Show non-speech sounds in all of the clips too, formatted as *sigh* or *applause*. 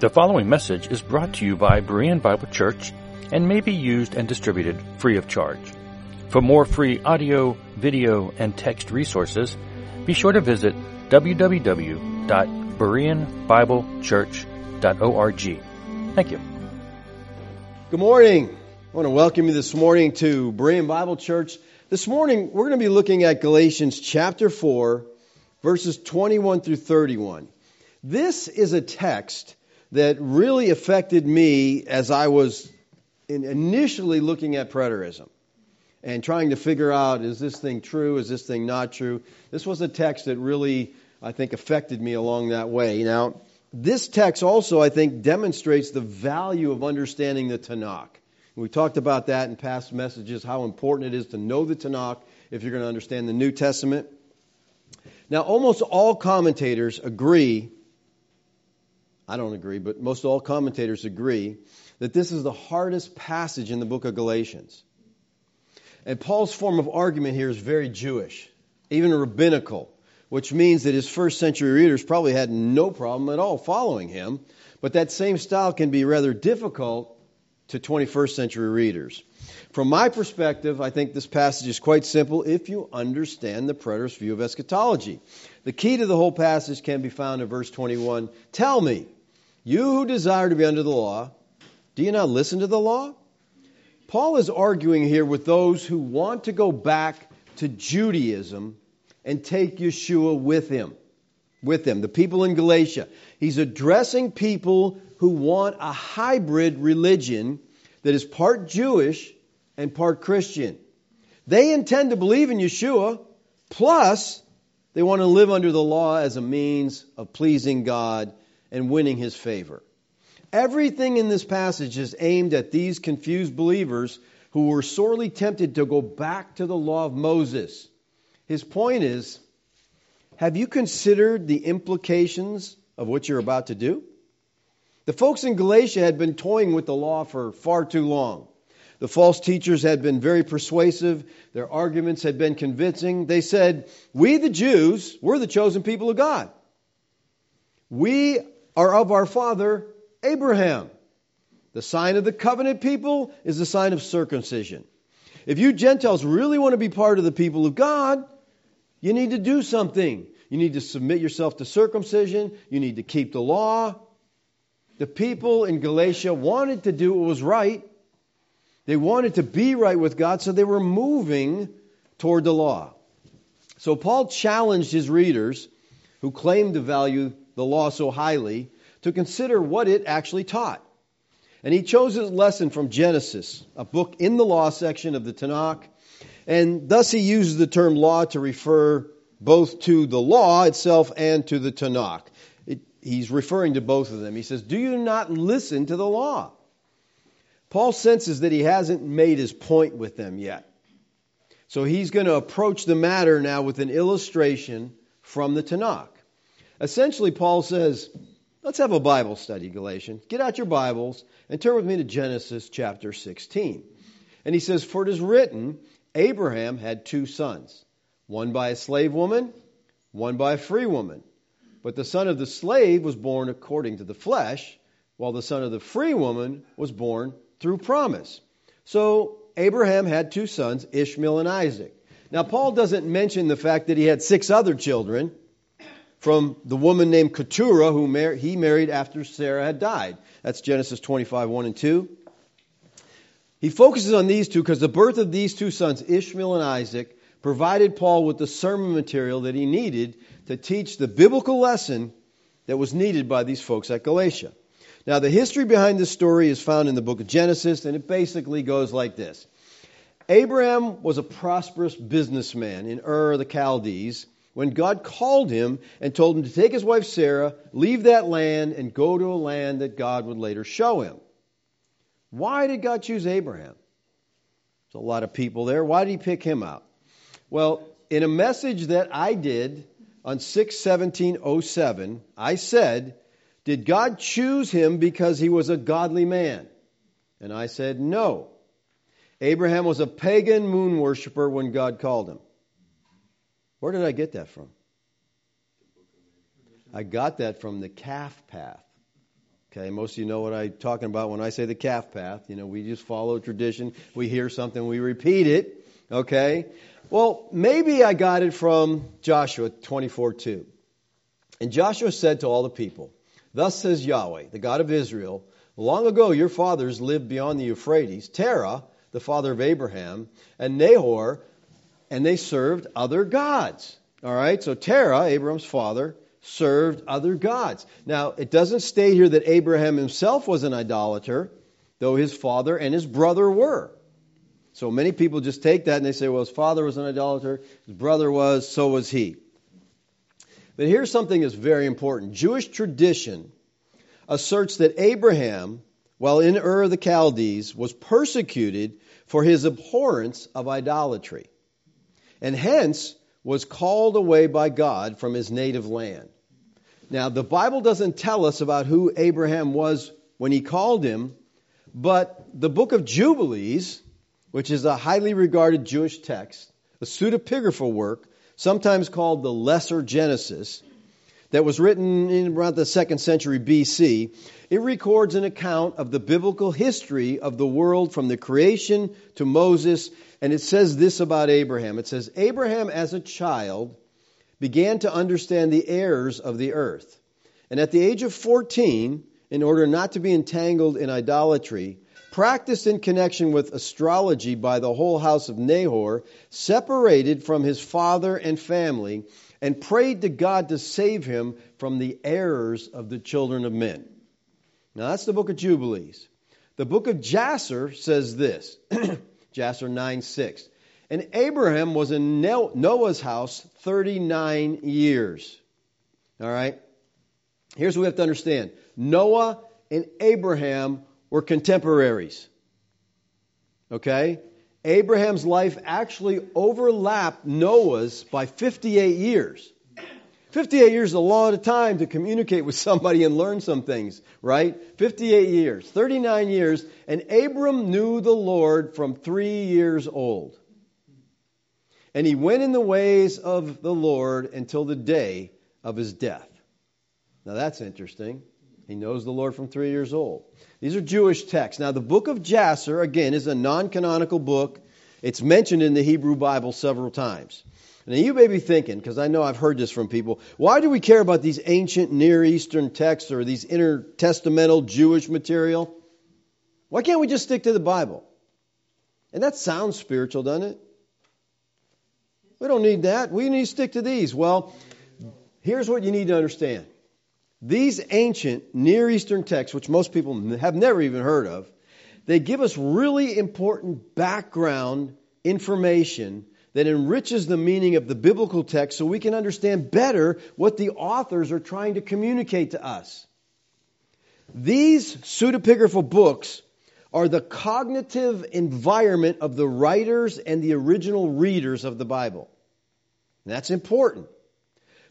The following message is brought to you by Berean Bible Church and may be used and distributed free of charge. For more free audio, video, and text resources, be sure to visit www.bereanbiblechurch.org. Thank you. Good morning. I want to welcome you this morning to Berean Bible Church. This morning, we're going to be looking at Galatians chapter 4, verses 21 through 31. This is a text that really affected me as I was initially looking at preterism and trying to figure out is this thing true, is this thing not true. This was a text that really, I think, affected me along that way. Now, this text also, I think, demonstrates the value of understanding the Tanakh. We talked about that in past messages, how important it is to know the Tanakh if you're going to understand the New Testament. Now, almost all commentators agree I don't agree, but most all commentators agree that this is the hardest passage in the book of Galatians. And Paul's form of argument here is very Jewish, even rabbinical, which means that his first century readers probably had no problem at all following him. But that same style can be rather difficult to 21st century readers. From my perspective, I think this passage is quite simple if you understand the preterist view of eschatology. The key to the whole passage can be found in verse 21. Tell me, you who desire to be under the law, do you not listen to the law? Paul is arguing here with those who want to go back to Judaism and take Yeshua with him. With them, the people in Galatia. He's addressing people who want a hybrid religion that is part Jewish and part Christian. They intend to believe in Yeshua, plus they want to live under the law as a means of pleasing God and winning his favor. Everything in this passage is aimed at these confused believers who were sorely tempted to go back to the law of Moses. His point is have you considered the implications of what you're about to do? The folks in Galatia had been toying with the law for far too long. The false teachers had been very persuasive. Their arguments had been convincing. They said, We, the Jews, we're the chosen people of God. We are of our father Abraham. The sign of the covenant people is the sign of circumcision. If you Gentiles really want to be part of the people of God, you need to do something. You need to submit yourself to circumcision. You need to keep the law. The people in Galatia wanted to do what was right. They wanted to be right with God, so they were moving toward the law. So Paul challenged his readers who claimed to value the law so highly to consider what it actually taught. And he chose his lesson from Genesis, a book in the law section of the Tanakh. And thus he uses the term law to refer both to the law itself and to the Tanakh. It, he's referring to both of them. He says, Do you not listen to the law? Paul senses that he hasn't made his point with them yet. So he's going to approach the matter now with an illustration from the Tanakh. Essentially, Paul says, let's have a Bible study, Galatians. Get out your Bibles and turn with me to Genesis chapter 16. And he says, For it is written, Abraham had two sons, one by a slave woman, one by a free woman. But the son of the slave was born according to the flesh, while the son of the free woman was born through promise. So Abraham had two sons, Ishmael and Isaac. Now, Paul doesn't mention the fact that he had six other children from the woman named Keturah, who mar- he married after Sarah had died. That's Genesis 25, 1 and 2. He focuses on these two because the birth of these two sons, Ishmael and Isaac, provided Paul with the sermon material that he needed to teach the biblical lesson that was needed by these folks at Galatia. Now, the history behind this story is found in the book of Genesis, and it basically goes like this Abraham was a prosperous businessman in Ur the Chaldees when God called him and told him to take his wife Sarah, leave that land, and go to a land that God would later show him. Why did God choose Abraham? There's a lot of people there. Why did he pick him out? Well, in a message that I did on 61707, I said, Did God choose him because he was a godly man? And I said, No. Abraham was a pagan moon worshiper when God called him. Where did I get that from? I got that from the calf path. Okay, most of you know what I'm talking about when I say the calf path. You know, we just follow tradition. We hear something, we repeat it. Okay? Well, maybe I got it from Joshua 24 2. And Joshua said to all the people, Thus says Yahweh, the God of Israel, long ago your fathers lived beyond the Euphrates, Terah, the father of Abraham, and Nahor, and they served other gods. All right, so Terah, Abraham's father, served other gods. Now, it doesn't state here that Abraham himself was an idolater, though his father and his brother were. So many people just take that and they say, well, his father was an idolater, his brother was, so was he. But here's something that's very important Jewish tradition asserts that Abraham, while in Ur of the Chaldees, was persecuted for his abhorrence of idolatry, and hence was called away by God from his native land. Now, the Bible doesn't tell us about who Abraham was when he called him, but the book of Jubilees, which is a highly regarded Jewish text, a pseudepigraphal work, sometimes called the Lesser Genesis, that was written in around the second century BC, it records an account of the biblical history of the world from the creation to Moses and it says this about Abraham it says, Abraham as a child began to understand the errors of the earth. And at the age of 14, in order not to be entangled in idolatry, practiced in connection with astrology by the whole house of Nahor, separated from his father and family, and prayed to God to save him from the errors of the children of men. Now that's the book of Jubilees. The book of Jasher says this *clears throat* Jasher 9 6. And Abraham was in Noah's house 39 years. All right? Here's what we have to understand Noah and Abraham were contemporaries. Okay? Abraham's life actually overlapped Noah's by 58 years. 58 years is a lot of time to communicate with somebody and learn some things, right? 58 years, 39 years, and Abram knew the Lord from three years old. And he went in the ways of the Lord until the day of his death. Now that's interesting. He knows the Lord from three years old. These are Jewish texts. Now, the book of Jasher, again, is a non canonical book. It's mentioned in the Hebrew Bible several times. Now, you may be thinking, because I know I've heard this from people, why do we care about these ancient Near Eastern texts or these intertestamental Jewish material? Why can't we just stick to the Bible? And that sounds spiritual, doesn't it? We don't need that. We need to stick to these. Well, here's what you need to understand these ancient Near Eastern texts, which most people have never even heard of, they give us really important background information that enriches the meaning of the biblical text so we can understand better what the authors are trying to communicate to us. These pseudepigraphal books are the cognitive environment of the writers and the original readers of the Bible. And that's important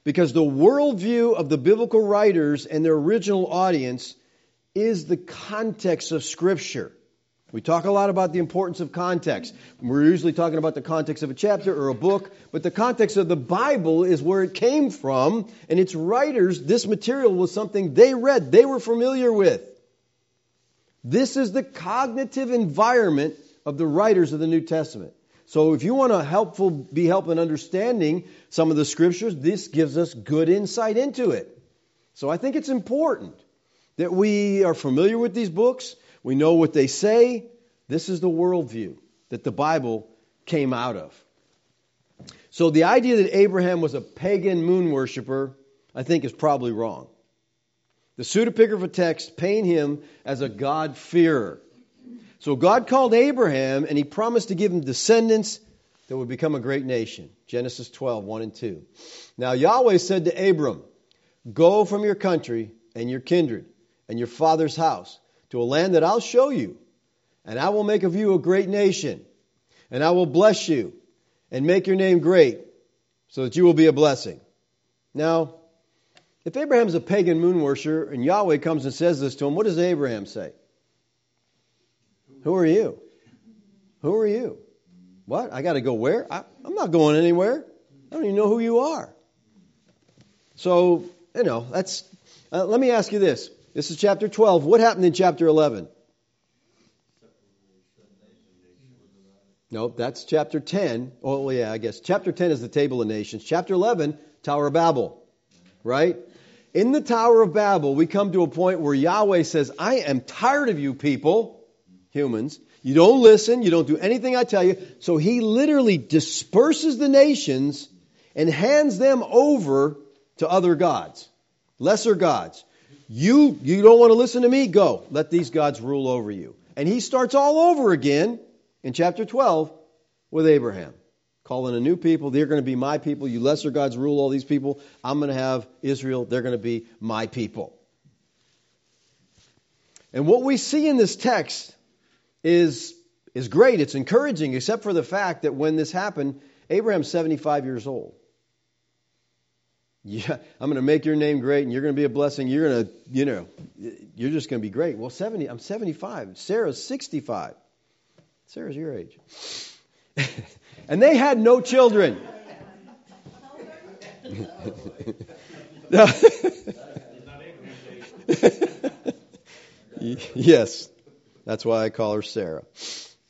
because the worldview of the biblical writers and their original audience is the context of Scripture. We talk a lot about the importance of context. We're usually talking about the context of a chapter or a book, but the context of the Bible is where it came from, and its writers, this material was something they read, they were familiar with. This is the cognitive environment of the writers of the New Testament. So if you want to helpful be help in understanding some of the scriptures, this gives us good insight into it. So I think it's important that we are familiar with these books we know what they say. This is the worldview that the Bible came out of. So the idea that Abraham was a pagan moon worshiper, I think, is probably wrong. The pseudepigrapha text paint him as a God-fearer. So God called Abraham and he promised to give him descendants that would become a great nation. Genesis 12, 1 and 2. Now Yahweh said to Abram, Go from your country and your kindred and your father's house to a land that I'll show you, and I will make of you a great nation, and I will bless you and make your name great, so that you will be a blessing. Now, if Abraham's a pagan moon worshiper and Yahweh comes and says this to him, what does Abraham say? Who are you? Who are you? What? I got to go where? I, am not going anywhere. I don't even know who you are. So, you know, that's. Uh, let me ask you this This is chapter 12. What happened in chapter 11? Nope, that's chapter 10. Oh, yeah, I guess. Chapter 10 is the Table of Nations. Chapter 11, Tower of Babel. Right? In the Tower of Babel, we come to a point where Yahweh says, I am tired of you people, humans. You don't listen, you don't do anything I tell you. So he literally disperses the nations and hands them over to other gods, lesser gods. You, you don't want to listen to me? Go. Let these gods rule over you. And he starts all over again in chapter 12 with Abraham, calling a new people. They're going to be my people. You lesser gods rule all these people. I'm going to have Israel. They're going to be my people. And what we see in this text is, is great. It's encouraging, except for the fact that when this happened, Abraham's 75 years old. Yeah, I'm going to make your name great and you're going to be a blessing. You're going to, you know, you're just going to be great. Well, 70, I'm 75. Sarah's 65. Sarah's your age. *laughs* and they had no children. *laughs* yes, that's why I call her Sarah.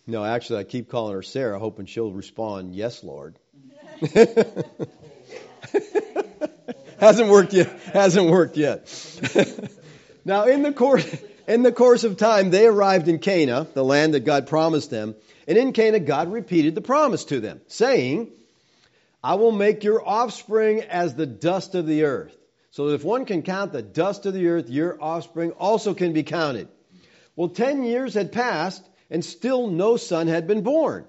No, actually, I keep calling her Sarah, hoping she'll respond, Yes, Lord. *laughs* *laughs* Hasn't worked yet. Hasn't worked yet. *laughs* now, in the course in the course of time, they arrived in Canaan, the land that God promised them. And in Canaan, God repeated the promise to them, saying, I will make your offspring as the dust of the earth. So that if one can count the dust of the earth, your offspring also can be counted. Well, ten years had passed, and still no son had been born.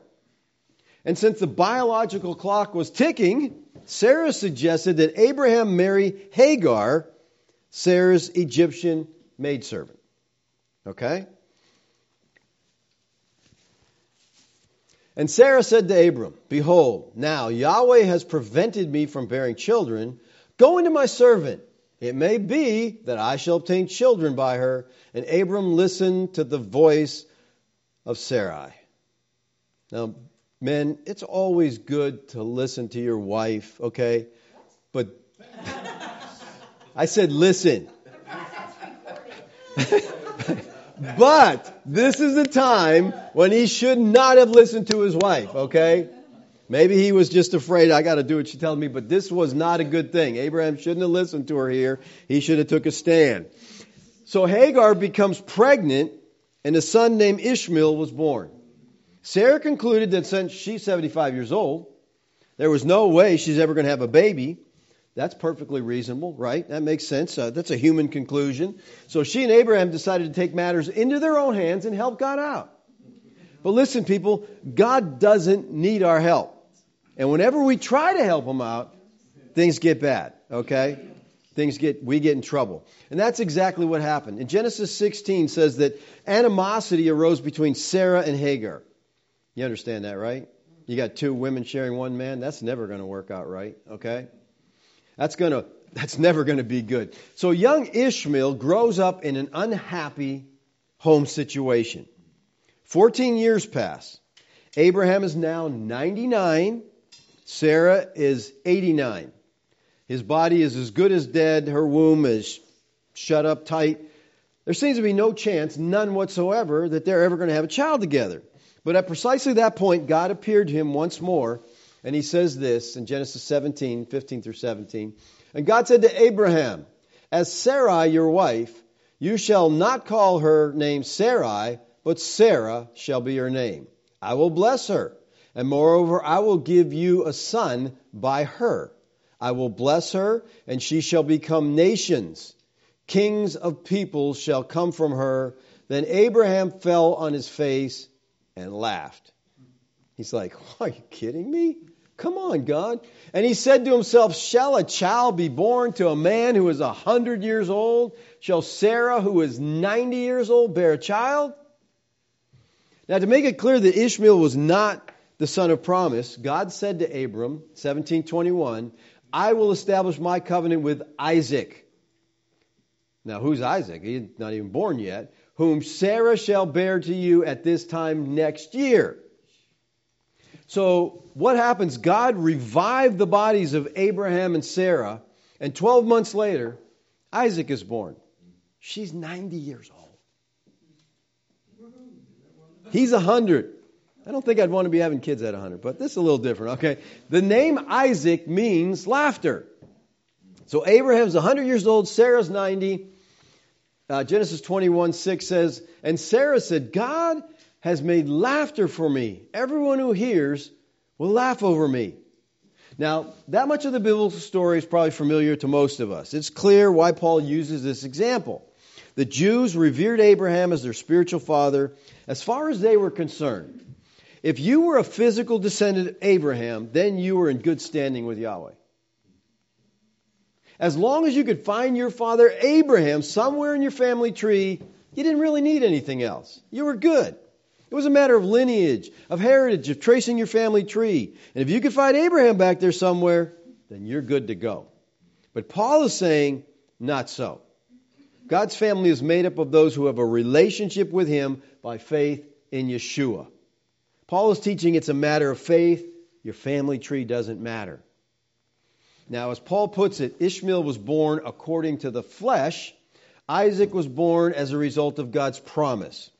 And since the biological clock was ticking, Sarah suggested that Abraham marry Hagar, Sarah's Egyptian maidservant. Okay? And Sarah said to Abram, Behold, now Yahweh has prevented me from bearing children. Go into my servant. It may be that I shall obtain children by her. And Abram listened to the voice of Sarai. Now, men, it's always good to listen to your wife, okay? But *laughs* I said listen. *laughs* But this is a time when he should not have listened to his wife, okay? Maybe he was just afraid I got to do what she tells me, but this was not a good thing. Abraham shouldn't have listened to her here. He should have took a stand. So Hagar becomes pregnant and a son named Ishmael was born. Sarah concluded that since she's 75 years old, there was no way she's ever going to have a baby. That's perfectly reasonable, right? That makes sense. Uh, that's a human conclusion. So she and Abraham decided to take matters into their own hands and help God out. But listen, people, God doesn't need our help. And whenever we try to help him out, things get bad, okay? Things get, we get in trouble. And that's exactly what happened. In Genesis 16 says that animosity arose between Sarah and Hagar. You understand that, right? You got two women sharing one man. That's never going to work out right, okay? That's going to that's never going to be good. So young Ishmael grows up in an unhappy home situation. 14 years pass. Abraham is now 99. Sarah is 89. His body is as good as dead. Her womb is shut up tight. There seems to be no chance, none whatsoever, that they're ever going to have a child together. But at precisely that point, God appeared to him once more and he says this in Genesis 17, 15 through 17. And God said to Abraham, As Sarai, your wife, you shall not call her name Sarai, but Sarah shall be her name. I will bless her, and moreover, I will give you a son by her. I will bless her, and she shall become nations. Kings of peoples shall come from her. Then Abraham fell on his face and laughed. He's like, Are you kidding me? Come on, God. And he said to himself, Shall a child be born to a man who is a hundred years old? Shall Sarah, who is ninety years old, bear a child? Now, to make it clear that Ishmael was not the son of promise, God said to Abram, 1721, I will establish my covenant with Isaac. Now, who's Isaac? He's not even born yet. Whom Sarah shall bear to you at this time next year. So, what happens? God revived the bodies of Abraham and Sarah, and 12 months later, Isaac is born. She's 90 years old. He's 100. I don't think I'd want to be having kids at 100, but this is a little different, okay? The name Isaac means laughter. So Abraham's 100 years old, Sarah's 90. Uh, Genesis 21 6 says, And Sarah said, God has made laughter for me. Everyone who hears will laugh over me. Now, that much of the biblical story is probably familiar to most of us. It's clear why Paul uses this example. The Jews revered Abraham as their spiritual father as far as they were concerned. If you were a physical descendant of Abraham, then you were in good standing with Yahweh. As long as you could find your father Abraham somewhere in your family tree, you didn't really need anything else. You were good. It was a matter of lineage, of heritage, of tracing your family tree. And if you could find Abraham back there somewhere, then you're good to go. But Paul is saying, not so. God's family is made up of those who have a relationship with Him by faith in Yeshua. Paul is teaching it's a matter of faith. Your family tree doesn't matter. Now, as Paul puts it, Ishmael was born according to the flesh. Isaac was born as a result of God's promise.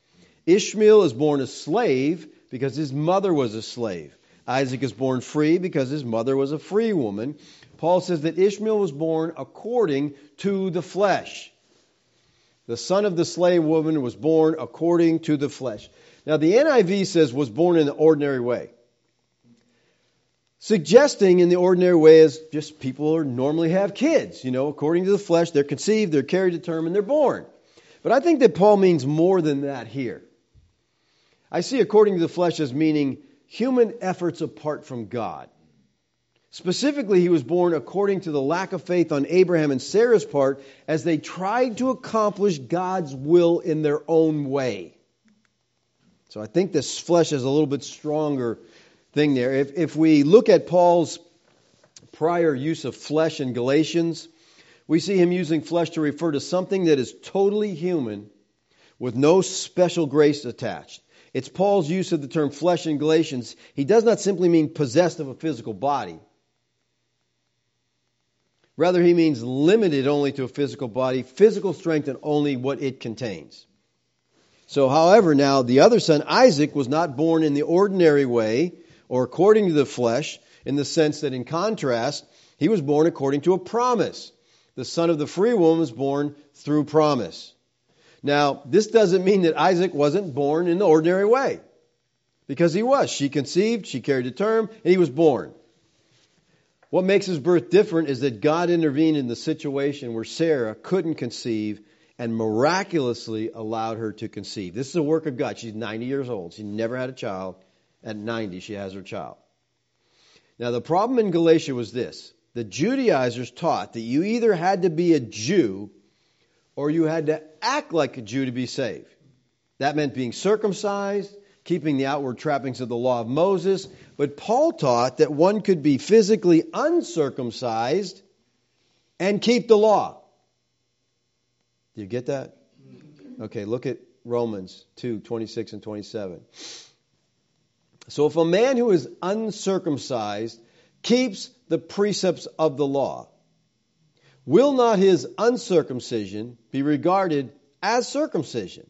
Ishmael is born a slave because his mother was a slave. Isaac is born free because his mother was a free woman. Paul says that Ishmael was born according to the flesh. The son of the slave woman was born according to the flesh. Now, the NIV says was born in the ordinary way. Suggesting in the ordinary way is just people are, normally have kids. You know, according to the flesh, they're conceived, they're carried to term, and they're born. But I think that Paul means more than that here. I see according to the flesh as meaning human efforts apart from God. Specifically, he was born according to the lack of faith on Abraham and Sarah's part as they tried to accomplish God's will in their own way. So I think this flesh is a little bit stronger thing there. If, if we look at Paul's prior use of flesh in Galatians, we see him using flesh to refer to something that is totally human with no special grace attached. It's Paul's use of the term flesh in Galatians. He does not simply mean possessed of a physical body. Rather, he means limited only to a physical body, physical strength, and only what it contains. So, however, now the other son, Isaac, was not born in the ordinary way or according to the flesh, in the sense that, in contrast, he was born according to a promise. The son of the free woman was born through promise. Now, this doesn't mean that Isaac wasn't born in the ordinary way, because he was. She conceived, she carried a term, and he was born. What makes his birth different is that God intervened in the situation where Sarah couldn't conceive and miraculously allowed her to conceive. This is a work of God. She's 90 years old. She never had a child. At 90, she has her child. Now, the problem in Galatia was this the Judaizers taught that you either had to be a Jew or you had to act like a Jew to be saved. That meant being circumcised, keeping the outward trappings of the law of Moses. But Paul taught that one could be physically uncircumcised and keep the law. Do you get that? Mm-hmm. Okay, look at Romans 2 26 and 27. So if a man who is uncircumcised keeps the precepts of the law, will not his uncircumcision be regarded as circumcision?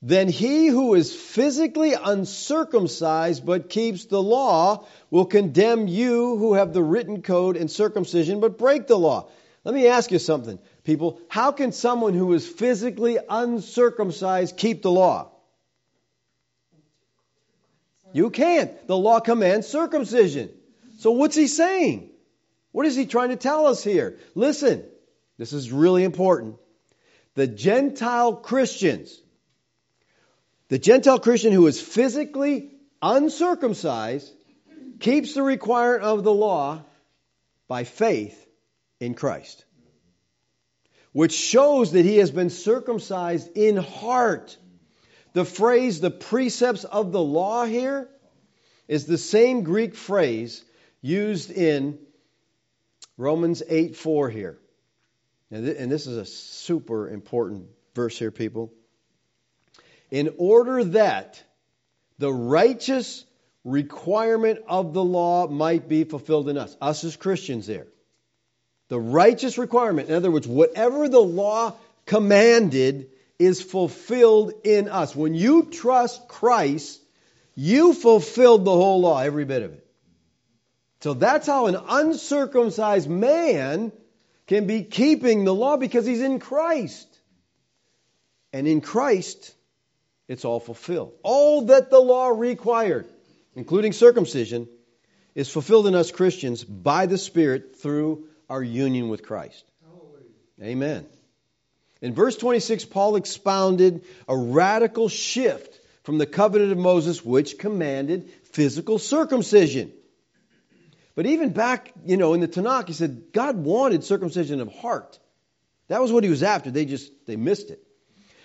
Then he who is physically uncircumcised but keeps the law will condemn you who have the written code and circumcision but break the law. Let me ask you something people, how can someone who is physically uncircumcised keep the law? You can't. The law commands circumcision. So what's he saying? What is he trying to tell us here? Listen, this is really important. The Gentile Christians, the Gentile Christian who is physically uncircumcised, keeps the requirement of the law by faith in Christ which shows that he has been circumcised in heart. The phrase, the precepts of the law here, is the same Greek phrase used in Romans 8 4 here. And this is a super important verse here, people. In order that the righteous requirement of the law might be fulfilled in us, us as Christians there. The righteous requirement, in other words, whatever the law commanded is fulfilled in us. When you trust Christ, you fulfilled the whole law, every bit of it. So that's how an uncircumcised man can be keeping the law because he's in Christ. And in Christ, it's all fulfilled. All that the law required, including circumcision, is fulfilled in us Christians by the Spirit through our union with Christ. Amen. In verse 26, Paul expounded a radical shift from the covenant of Moses, which commanded physical circumcision. But even back, you know, in the Tanakh, he said God wanted circumcision of heart. That was what he was after. They just they missed it.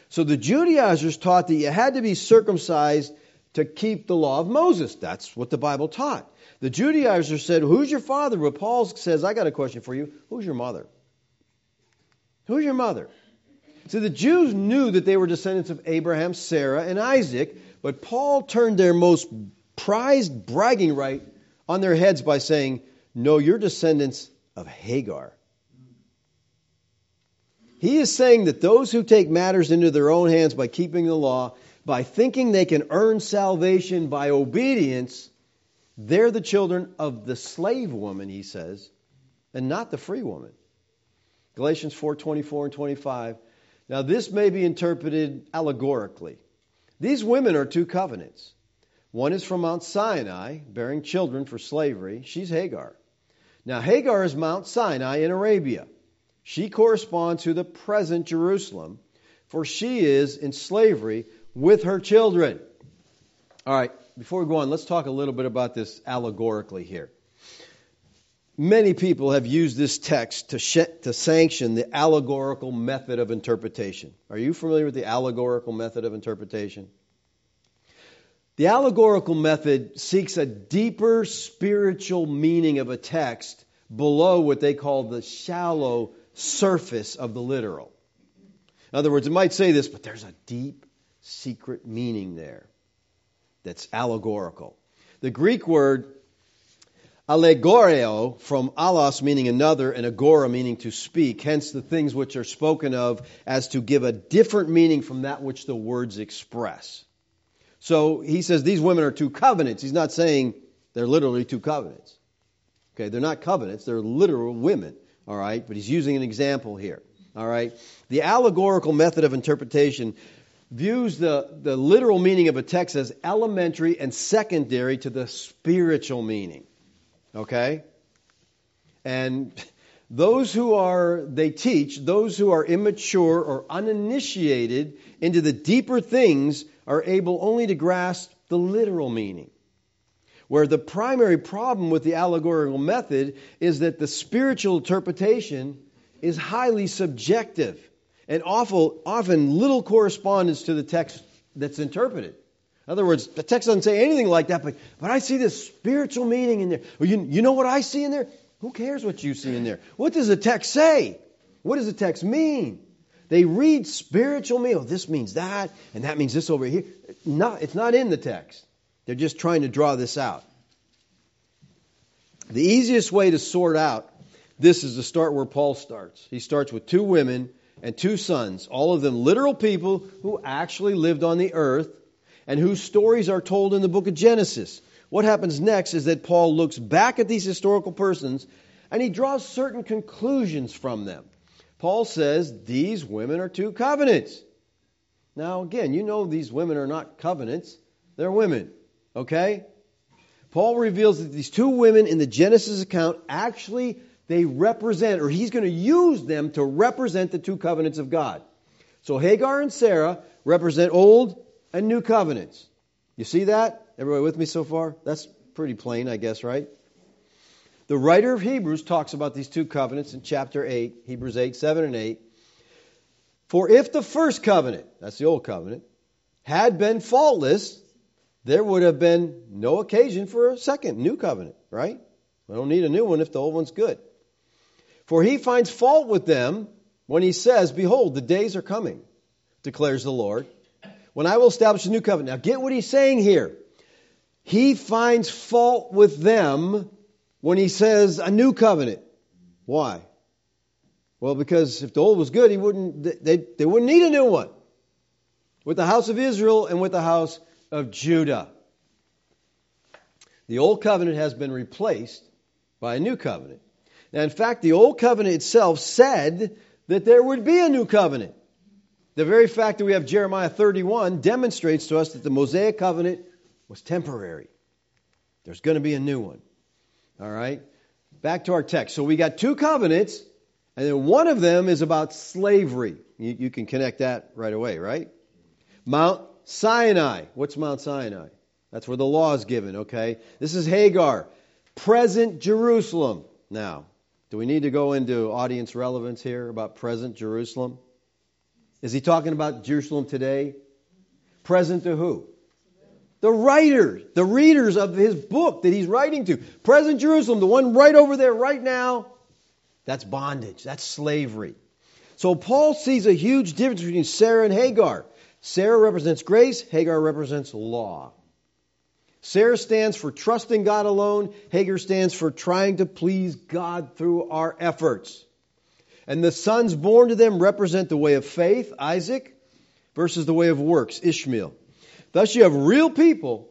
So the Judaizers taught that you had to be circumcised to keep the law of Moses. That's what the Bible taught. The Judaizers said, Who's your father? But Paul says, I got a question for you. Who's your mother? Who's your mother? So the Jews knew that they were descendants of Abraham, Sarah, and Isaac, but Paul turned their most prized bragging right on their heads by saying, No, you're descendants of Hagar. He is saying that those who take matters into their own hands by keeping the law, by thinking they can earn salvation by obedience, they're the children of the slave woman, he says, and not the free woman. Galatians 4 24 and 25. Now, this may be interpreted allegorically. These women are two covenants. One is from Mount Sinai, bearing children for slavery. She's Hagar. Now, Hagar is Mount Sinai in Arabia. She corresponds to the present Jerusalem, for she is in slavery with her children. All right, before we go on, let's talk a little bit about this allegorically here. Many people have used this text to, sh- to sanction the allegorical method of interpretation. Are you familiar with the allegorical method of interpretation? The allegorical method seeks a deeper spiritual meaning of a text below what they call the shallow surface of the literal. In other words, it might say this, but there's a deep, secret meaning there that's allegorical. The Greek word allegoreo from allos meaning another and agora meaning to speak, hence the things which are spoken of as to give a different meaning from that which the words express. So he says these women are two covenants. He's not saying they're literally two covenants. Okay, they're not covenants, they're literal women. All right, but he's using an example here. All right, the allegorical method of interpretation views the, the literal meaning of a text as elementary and secondary to the spiritual meaning. Okay? And those who are, they teach, those who are immature or uninitiated into the deeper things are able only to grasp the literal meaning. Where the primary problem with the allegorical method is that the spiritual interpretation is highly subjective and awful, often little correspondence to the text that's interpreted. In other words, the text doesn't say anything like that, but, but I see this spiritual meaning in there. Well, you, you know what I see in there? Who cares what you see in there? What does the text say? What does the text mean? They read spiritual meaning. Oh, this means that, and that means this over here. No, it's not in the text. They're just trying to draw this out. The easiest way to sort out this is to start where Paul starts. He starts with two women and two sons, all of them literal people who actually lived on the earth and whose stories are told in the book of Genesis. What happens next is that Paul looks back at these historical persons and he draws certain conclusions from them. Paul says these women are two covenants. Now, again, you know these women are not covenants, they're women. Okay? Paul reveals that these two women in the Genesis account actually they represent or he's going to use them to represent the two covenants of God. So Hagar and Sarah represent old and new covenants. You see that? Everybody with me so far? That's pretty plain, I guess, right? The writer of Hebrews talks about these two covenants in chapter 8, Hebrews 8, 7, and 8. For if the first covenant, that's the old covenant, had been faultless, there would have been no occasion for a second new covenant, right? We don't need a new one if the old one's good. For he finds fault with them when he says, Behold, the days are coming, declares the Lord, when I will establish a new covenant. Now get what he's saying here. He finds fault with them when he says a new covenant. Why? Well, because if the old was good, he wouldn't, they, they wouldn't need a new one. With the house of Israel and with the house of Judah. The old covenant has been replaced by a new covenant. Now, in fact, the old covenant itself said that there would be a new covenant. The very fact that we have Jeremiah 31 demonstrates to us that the Mosaic covenant was temporary. There's going to be a new one. All right? Back to our text. So we got two covenants, and then one of them is about slavery. You, you can connect that right away, right? Mount Sinai. What's Mount Sinai? That's where the law is given, okay? This is Hagar, present Jerusalem. Now, do we need to go into audience relevance here about present Jerusalem? Is he talking about Jerusalem today? Present to who? The writers, the readers of his book that he's writing to. Present Jerusalem, the one right over there right now, that's bondage, that's slavery. So Paul sees a huge difference between Sarah and Hagar. Sarah represents grace, Hagar represents law. Sarah stands for trusting God alone. Hagar stands for trying to please God through our efforts. And the sons born to them represent the way of faith, Isaac, versus the way of works, Ishmael. Thus you have real people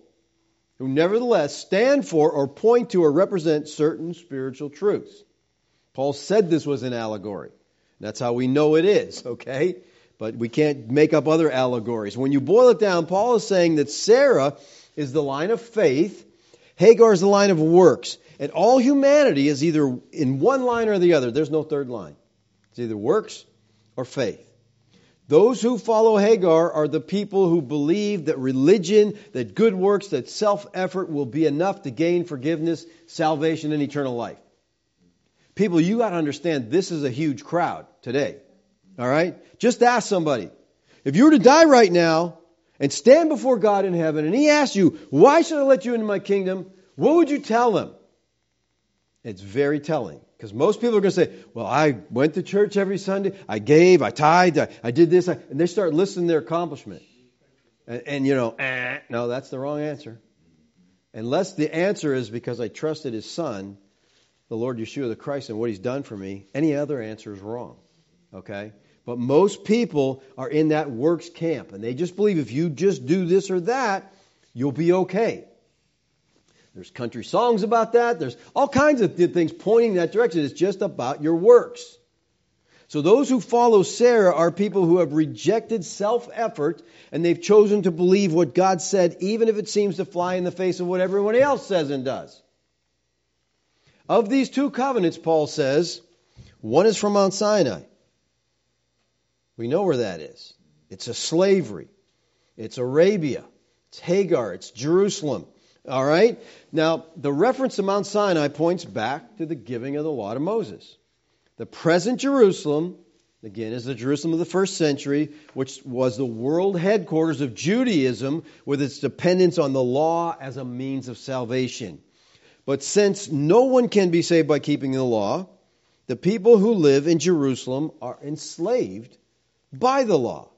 who nevertheless stand for or point to or represent certain spiritual truths. Paul said this was an allegory. That's how we know it is, *laughs* okay? But we can't make up other allegories. When you boil it down, Paul is saying that Sarah is the line of faith, Hagar is the line of works. And all humanity is either in one line or the other. There's no third line. It's either works or faith. Those who follow Hagar are the people who believe that religion, that good works, that self effort will be enough to gain forgiveness, salvation, and eternal life. People, you got to understand this is a huge crowd today. All right? Just ask somebody. If you were to die right now, and stand before God in heaven and he asked you, Why should I let you into my kingdom? What would you tell him? It's very telling. Because most people are going to say, Well, I went to church every Sunday, I gave, I tithed, I, I did this, I, and they start listing their accomplishment. And, and you know, eh, no, that's the wrong answer. Unless the answer is because I trusted his son, the Lord Yeshua the Christ, and what he's done for me, any other answer is wrong. Okay? But most people are in that works camp, and they just believe if you just do this or that, you'll be okay. There's country songs about that. There's all kinds of things pointing that direction. It's just about your works. So those who follow Sarah are people who have rejected self effort and they've chosen to believe what God said, even if it seems to fly in the face of what everyone else says and does. Of these two covenants, Paul says, one is from Mount Sinai. We know where that is. It's a slavery. It's Arabia. It's Hagar. It's Jerusalem. All right? Now, the reference to Mount Sinai points back to the giving of the law to Moses. The present Jerusalem, again, is the Jerusalem of the first century, which was the world headquarters of Judaism with its dependence on the law as a means of salvation. But since no one can be saved by keeping the law, the people who live in Jerusalem are enslaved by the law.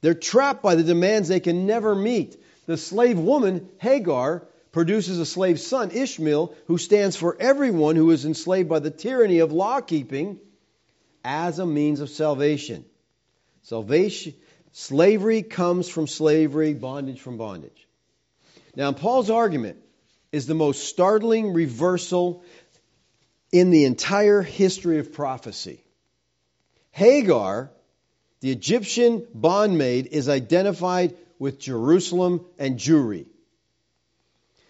They're trapped by the demands they can never meet. The slave woman, Hagar, produces a slave son, Ishmael, who stands for everyone who is enslaved by the tyranny of law keeping as a means of salvation. Salvation, slavery comes from slavery, bondage from bondage. Now, Paul's argument is the most startling reversal in the entire history of prophecy. Hagar the Egyptian bondmaid is identified with Jerusalem and Jewry.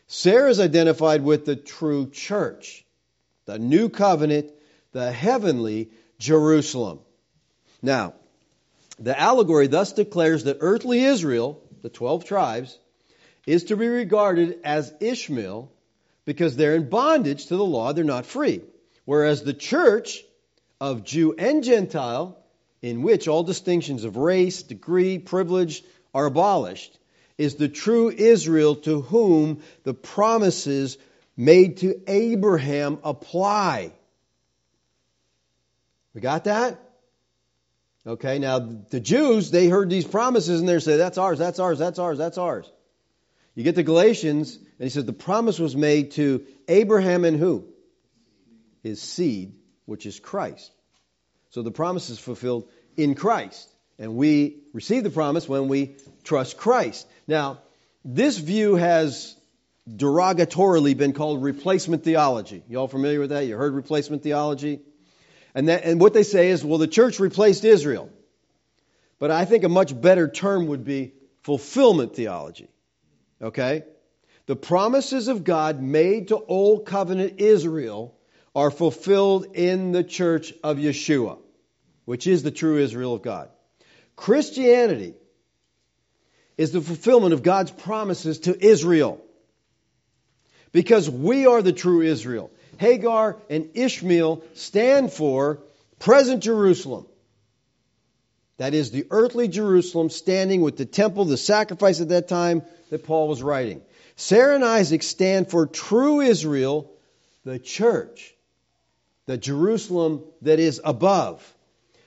Sarah is identified with the true church, the new covenant, the heavenly Jerusalem. Now, the allegory thus declares that earthly Israel, the 12 tribes, is to be regarded as Ishmael because they're in bondage to the law, they're not free. Whereas the church of Jew and Gentile in which all distinctions of race, degree, privilege are abolished, is the true Israel to whom the promises made to Abraham apply. We got that? Okay, now the Jews, they heard these promises and they say, that's ours, that's ours, that's ours, that's ours. You get to Galatians, and he says the promise was made to Abraham and who? His seed, which is Christ. So the promise is fulfilled in Christ. And we receive the promise when we trust Christ. Now, this view has derogatorily been called replacement theology. You all familiar with that? You heard replacement theology? And, that, and what they say is, well, the church replaced Israel. But I think a much better term would be fulfillment theology. Okay? The promises of God made to Old Covenant Israel are fulfilled in the church of Yeshua, which is the true Israel of God. Christianity is the fulfillment of God's promises to Israel. Because we are the true Israel. Hagar and Ishmael stand for present Jerusalem. That is the earthly Jerusalem standing with the temple, the sacrifice at that time that Paul was writing. Sarah and Isaac stand for true Israel, the church, the Jerusalem that is above.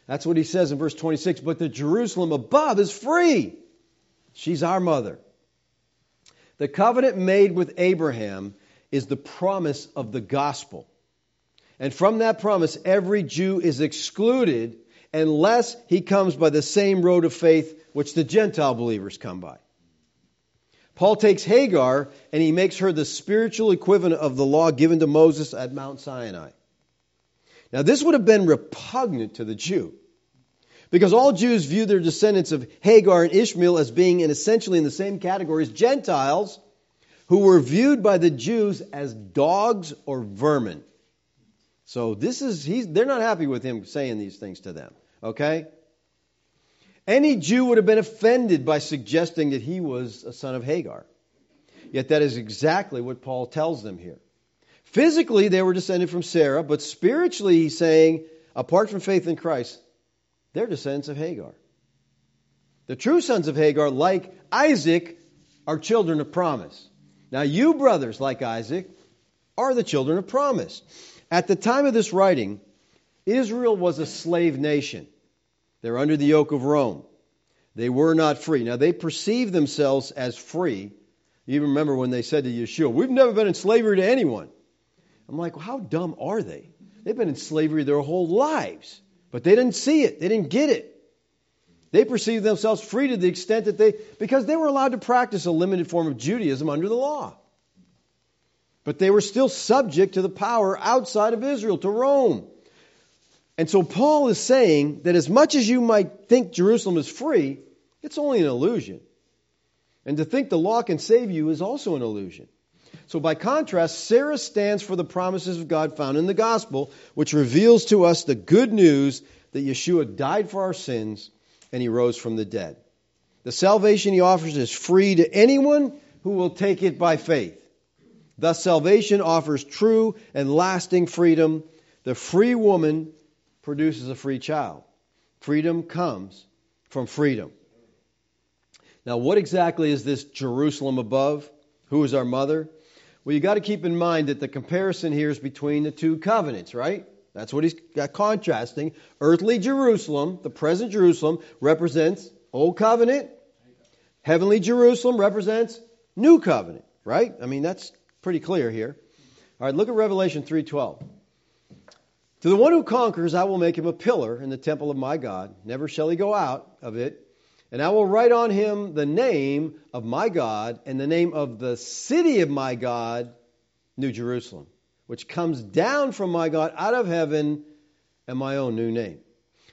That's what he says in verse 26. But the Jerusalem above is free. She's our mother. The covenant made with Abraham is the promise of the gospel. And from that promise, every Jew is excluded unless he comes by the same road of faith which the Gentile believers come by. Paul takes Hagar and he makes her the spiritual equivalent of the law given to Moses at Mount Sinai. Now, this would have been repugnant to the Jew because all Jews view their descendants of Hagar and Ishmael as being in essentially in the same category as Gentiles who were viewed by the Jews as dogs or vermin. So this is he's they're not happy with him saying these things to them. Okay? Any Jew would have been offended by suggesting that he was a son of Hagar. Yet that is exactly what Paul tells them here. Physically, they were descended from Sarah, but spiritually, he's saying, apart from faith in Christ, they're descendants of Hagar. The true sons of Hagar, like Isaac, are children of promise. Now, you brothers, like Isaac, are the children of promise. At the time of this writing, Israel was a slave nation. They're under the yoke of Rome. They were not free. Now, they perceived themselves as free. You remember when they said to Yeshua, We've never been in slavery to anyone. I'm like, well, how dumb are they? They've been in slavery their whole lives, but they didn't see it, they didn't get it. They perceived themselves free to the extent that they, because they were allowed to practice a limited form of Judaism under the law. But they were still subject to the power outside of Israel, to Rome. And so Paul is saying that as much as you might think Jerusalem is free, it's only an illusion. And to think the law can save you is also an illusion. So, by contrast, Sarah stands for the promises of God found in the gospel, which reveals to us the good news that Yeshua died for our sins and he rose from the dead. The salvation he offers is free to anyone who will take it by faith. Thus, salvation offers true and lasting freedom. The free woman produces a free child. Freedom comes from freedom. Now, what exactly is this Jerusalem above? Who is our mother? Well, you got to keep in mind that the comparison here is between the two covenants, right? That's what he's got contrasting. Earthly Jerusalem, the present Jerusalem, represents Old Covenant. Heavenly Jerusalem represents New Covenant, right? I mean, that's pretty clear here. All right, look at Revelation 3:12. To the one who conquers, I will make him a pillar in the temple of my God. Never shall he go out of it. And I will write on him the name of my God and the name of the city of my God, New Jerusalem, which comes down from my God out of heaven and my own new name.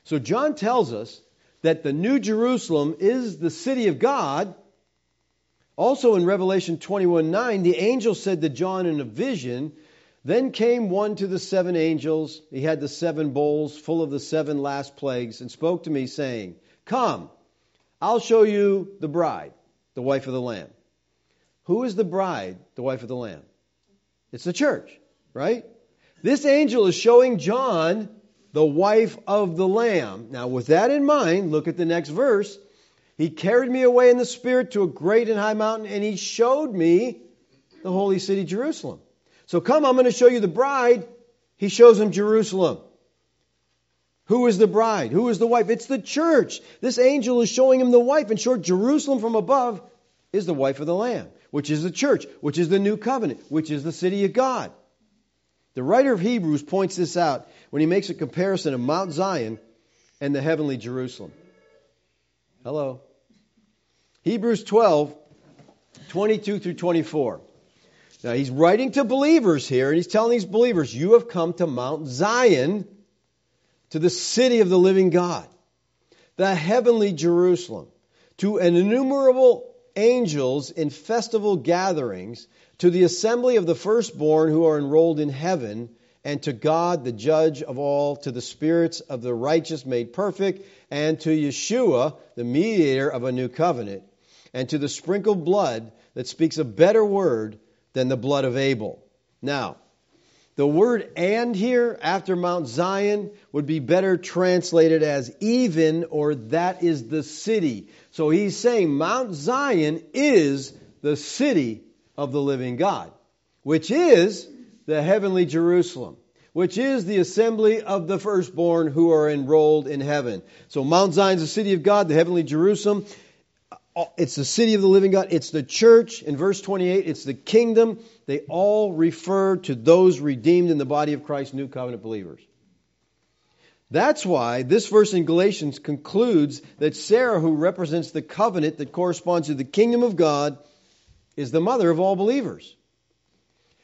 So John tells us that the New Jerusalem is the city of God. Also in Revelation 21 9, the angel said to John in a vision, Then came one to the seven angels. He had the seven bowls full of the seven last plagues, and spoke to me, saying, Come, I'll show you the bride, the wife of the Lamb. Who is the bride, the wife of the Lamb? It's the church, right? This angel is showing John the wife of the Lamb. Now, with that in mind, look at the next verse. He carried me away in the Spirit to a great and high mountain, and he showed me the holy city, Jerusalem. So, come, I'm going to show you the bride. He shows him Jerusalem. Who is the bride? Who is the wife? It's the church. This angel is showing him the wife. In short, Jerusalem from above is the wife of the Lamb, which is the church, which is the new covenant, which is the city of God. The writer of Hebrews points this out when he makes a comparison of Mount Zion and the heavenly Jerusalem. Hello. Hebrews 12, 22 through 24. Now he's writing to believers here, and he's telling these believers, You have come to Mount Zion, to the city of the living God, the heavenly Jerusalem, to innumerable angels in festival gatherings, to the assembly of the firstborn who are enrolled in heaven, and to God, the judge of all, to the spirits of the righteous made perfect, and to Yeshua, the mediator of a new covenant, and to the sprinkled blood that speaks a better word than the blood of Abel. Now, the word and here after Mount Zion would be better translated as even or that is the city. So he's saying Mount Zion is the city of the living God, which is the heavenly Jerusalem, which is the assembly of the firstborn who are enrolled in heaven. So Mount Zion is the city of God, the heavenly Jerusalem. Uh, it's the city of the living God. It's the church. In verse 28, it's the kingdom. They all refer to those redeemed in the body of Christ, new covenant believers. That's why this verse in Galatians concludes that Sarah, who represents the covenant that corresponds to the kingdom of God, is the mother of all believers.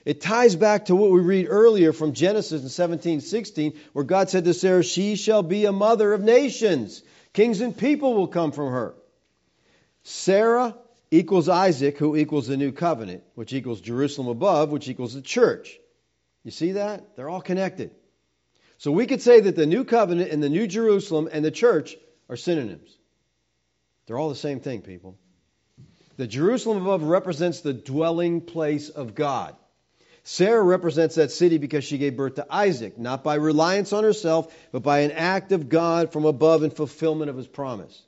It ties back to what we read earlier from Genesis in 17:16, where God said to Sarah, She shall be a mother of nations. Kings and people will come from her. Sarah equals Isaac, who equals the new covenant, which equals Jerusalem above, which equals the church. You see that? They're all connected. So we could say that the new covenant and the new Jerusalem and the church are synonyms. They're all the same thing, people. The Jerusalem above represents the dwelling place of God. Sarah represents that city because she gave birth to Isaac, not by reliance on herself, but by an act of God from above in fulfillment of his promise.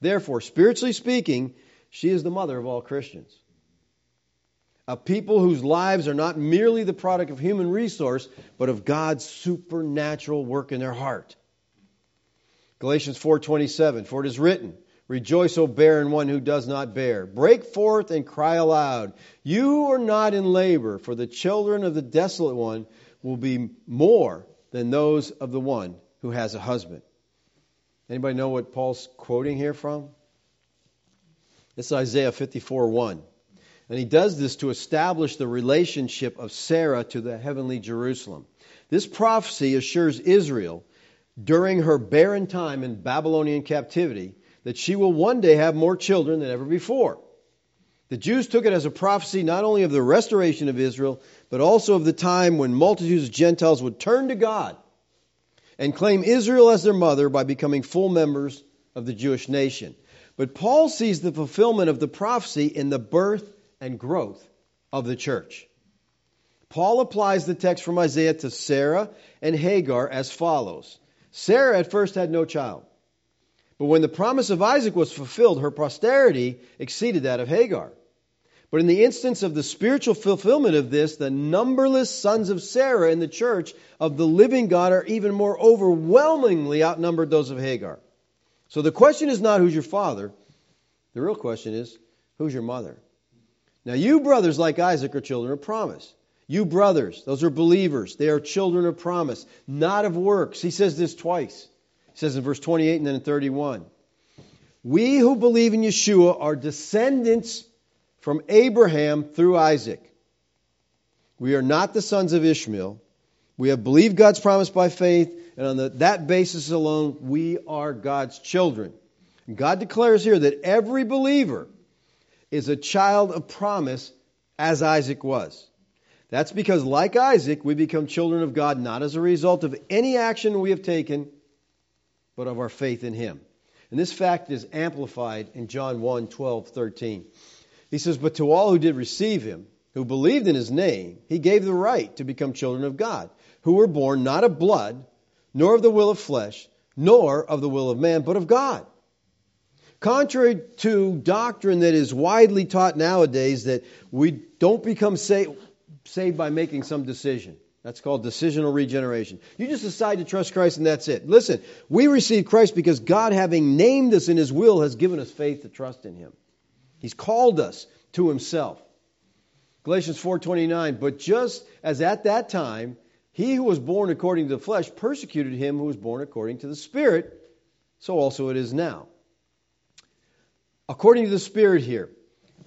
Therefore, spiritually speaking, she is the mother of all Christians. A people whose lives are not merely the product of human resource, but of God's supernatural work in their heart. Galatians 4:27 For it is written, Rejoice, O barren one who does not bear. Break forth and cry aloud. You are not in labor, for the children of the desolate one will be more than those of the one who has a husband. Anybody know what Paul's quoting here from? Is Isaiah 54 1. And he does this to establish the relationship of Sarah to the heavenly Jerusalem. This prophecy assures Israel during her barren time in Babylonian captivity that she will one day have more children than ever before. The Jews took it as a prophecy not only of the restoration of Israel, but also of the time when multitudes of Gentiles would turn to God and claim Israel as their mother by becoming full members of the Jewish nation. But Paul sees the fulfillment of the prophecy in the birth and growth of the church. Paul applies the text from Isaiah to Sarah and Hagar as follows Sarah at first had no child. But when the promise of Isaac was fulfilled, her posterity exceeded that of Hagar. But in the instance of the spiritual fulfillment of this, the numberless sons of Sarah in the church of the living God are even more overwhelmingly outnumbered those of Hagar. So the question is not who's your father. The real question is who's your mother? Now, you brothers like Isaac are children of promise. You brothers, those are believers. They are children of promise, not of works. He says this twice. He says in verse 28 and then in 31. We who believe in Yeshua are descendants from Abraham through Isaac. We are not the sons of Ishmael. We have believed God's promise by faith, and on the, that basis alone, we are God's children. God declares here that every believer is a child of promise, as Isaac was. That's because, like Isaac, we become children of God not as a result of any action we have taken, but of our faith in Him. And this fact is amplified in John 1 12, 13. He says, But to all who did receive him, who believed in his name, he gave the right to become children of God, who were born not of blood, nor of the will of flesh, nor of the will of man, but of God. Contrary to doctrine that is widely taught nowadays that we don't become saved, by making some decision. That's called decisional regeneration. You just decide to trust Christ and that's it. Listen, we receive Christ because God, having named us in His will, has given us faith to trust in Him. He's called us to himself. Galatians 4:29 But just as at that time he who was born according to the flesh persecuted him who was born according to the spirit so also it is now. According to the Spirit here,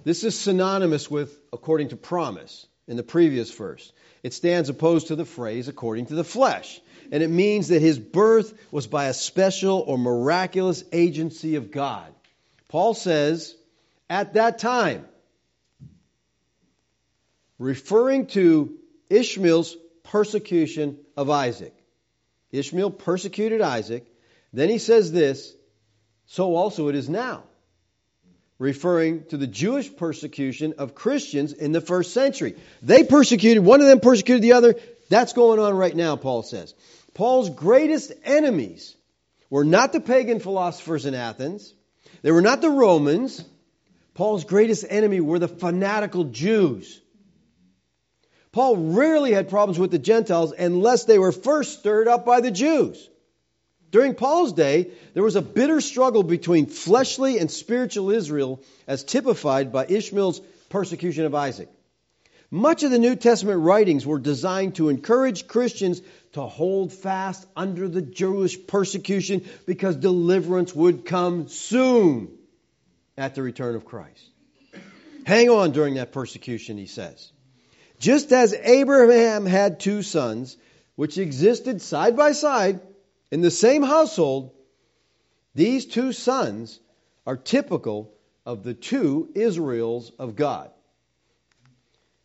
this is synonymous with according to promise in the previous verse. It stands opposed to the phrase according to the flesh. And it means that his birth was by a special or miraculous agency of God. Paul says, at that time, referring to Ishmael's persecution of Isaac. Ishmael persecuted Isaac. Then he says this, so also it is now referring to the Jewish persecution of Christians in the first century. They persecuted, one of them persecuted the other. That's going on right now, Paul says. Paul's greatest enemies were not the pagan philosophers in Athens, they were not the Romans. Paul's greatest enemy were the fanatical Jews. Paul rarely had problems with the Gentiles unless they were first stirred up by the Jews. During Paul's day, there was a bitter struggle between fleshly and spiritual Israel, as typified by Ishmael's persecution of Isaac. Much of the New Testament writings were designed to encourage Christians to hold fast under the Jewish persecution because deliverance would come soon at the return of Christ. Hang on during that persecution, he says. Just as Abraham had two sons, which existed side by side, in the same household, these two sons are typical of the two Israels of God.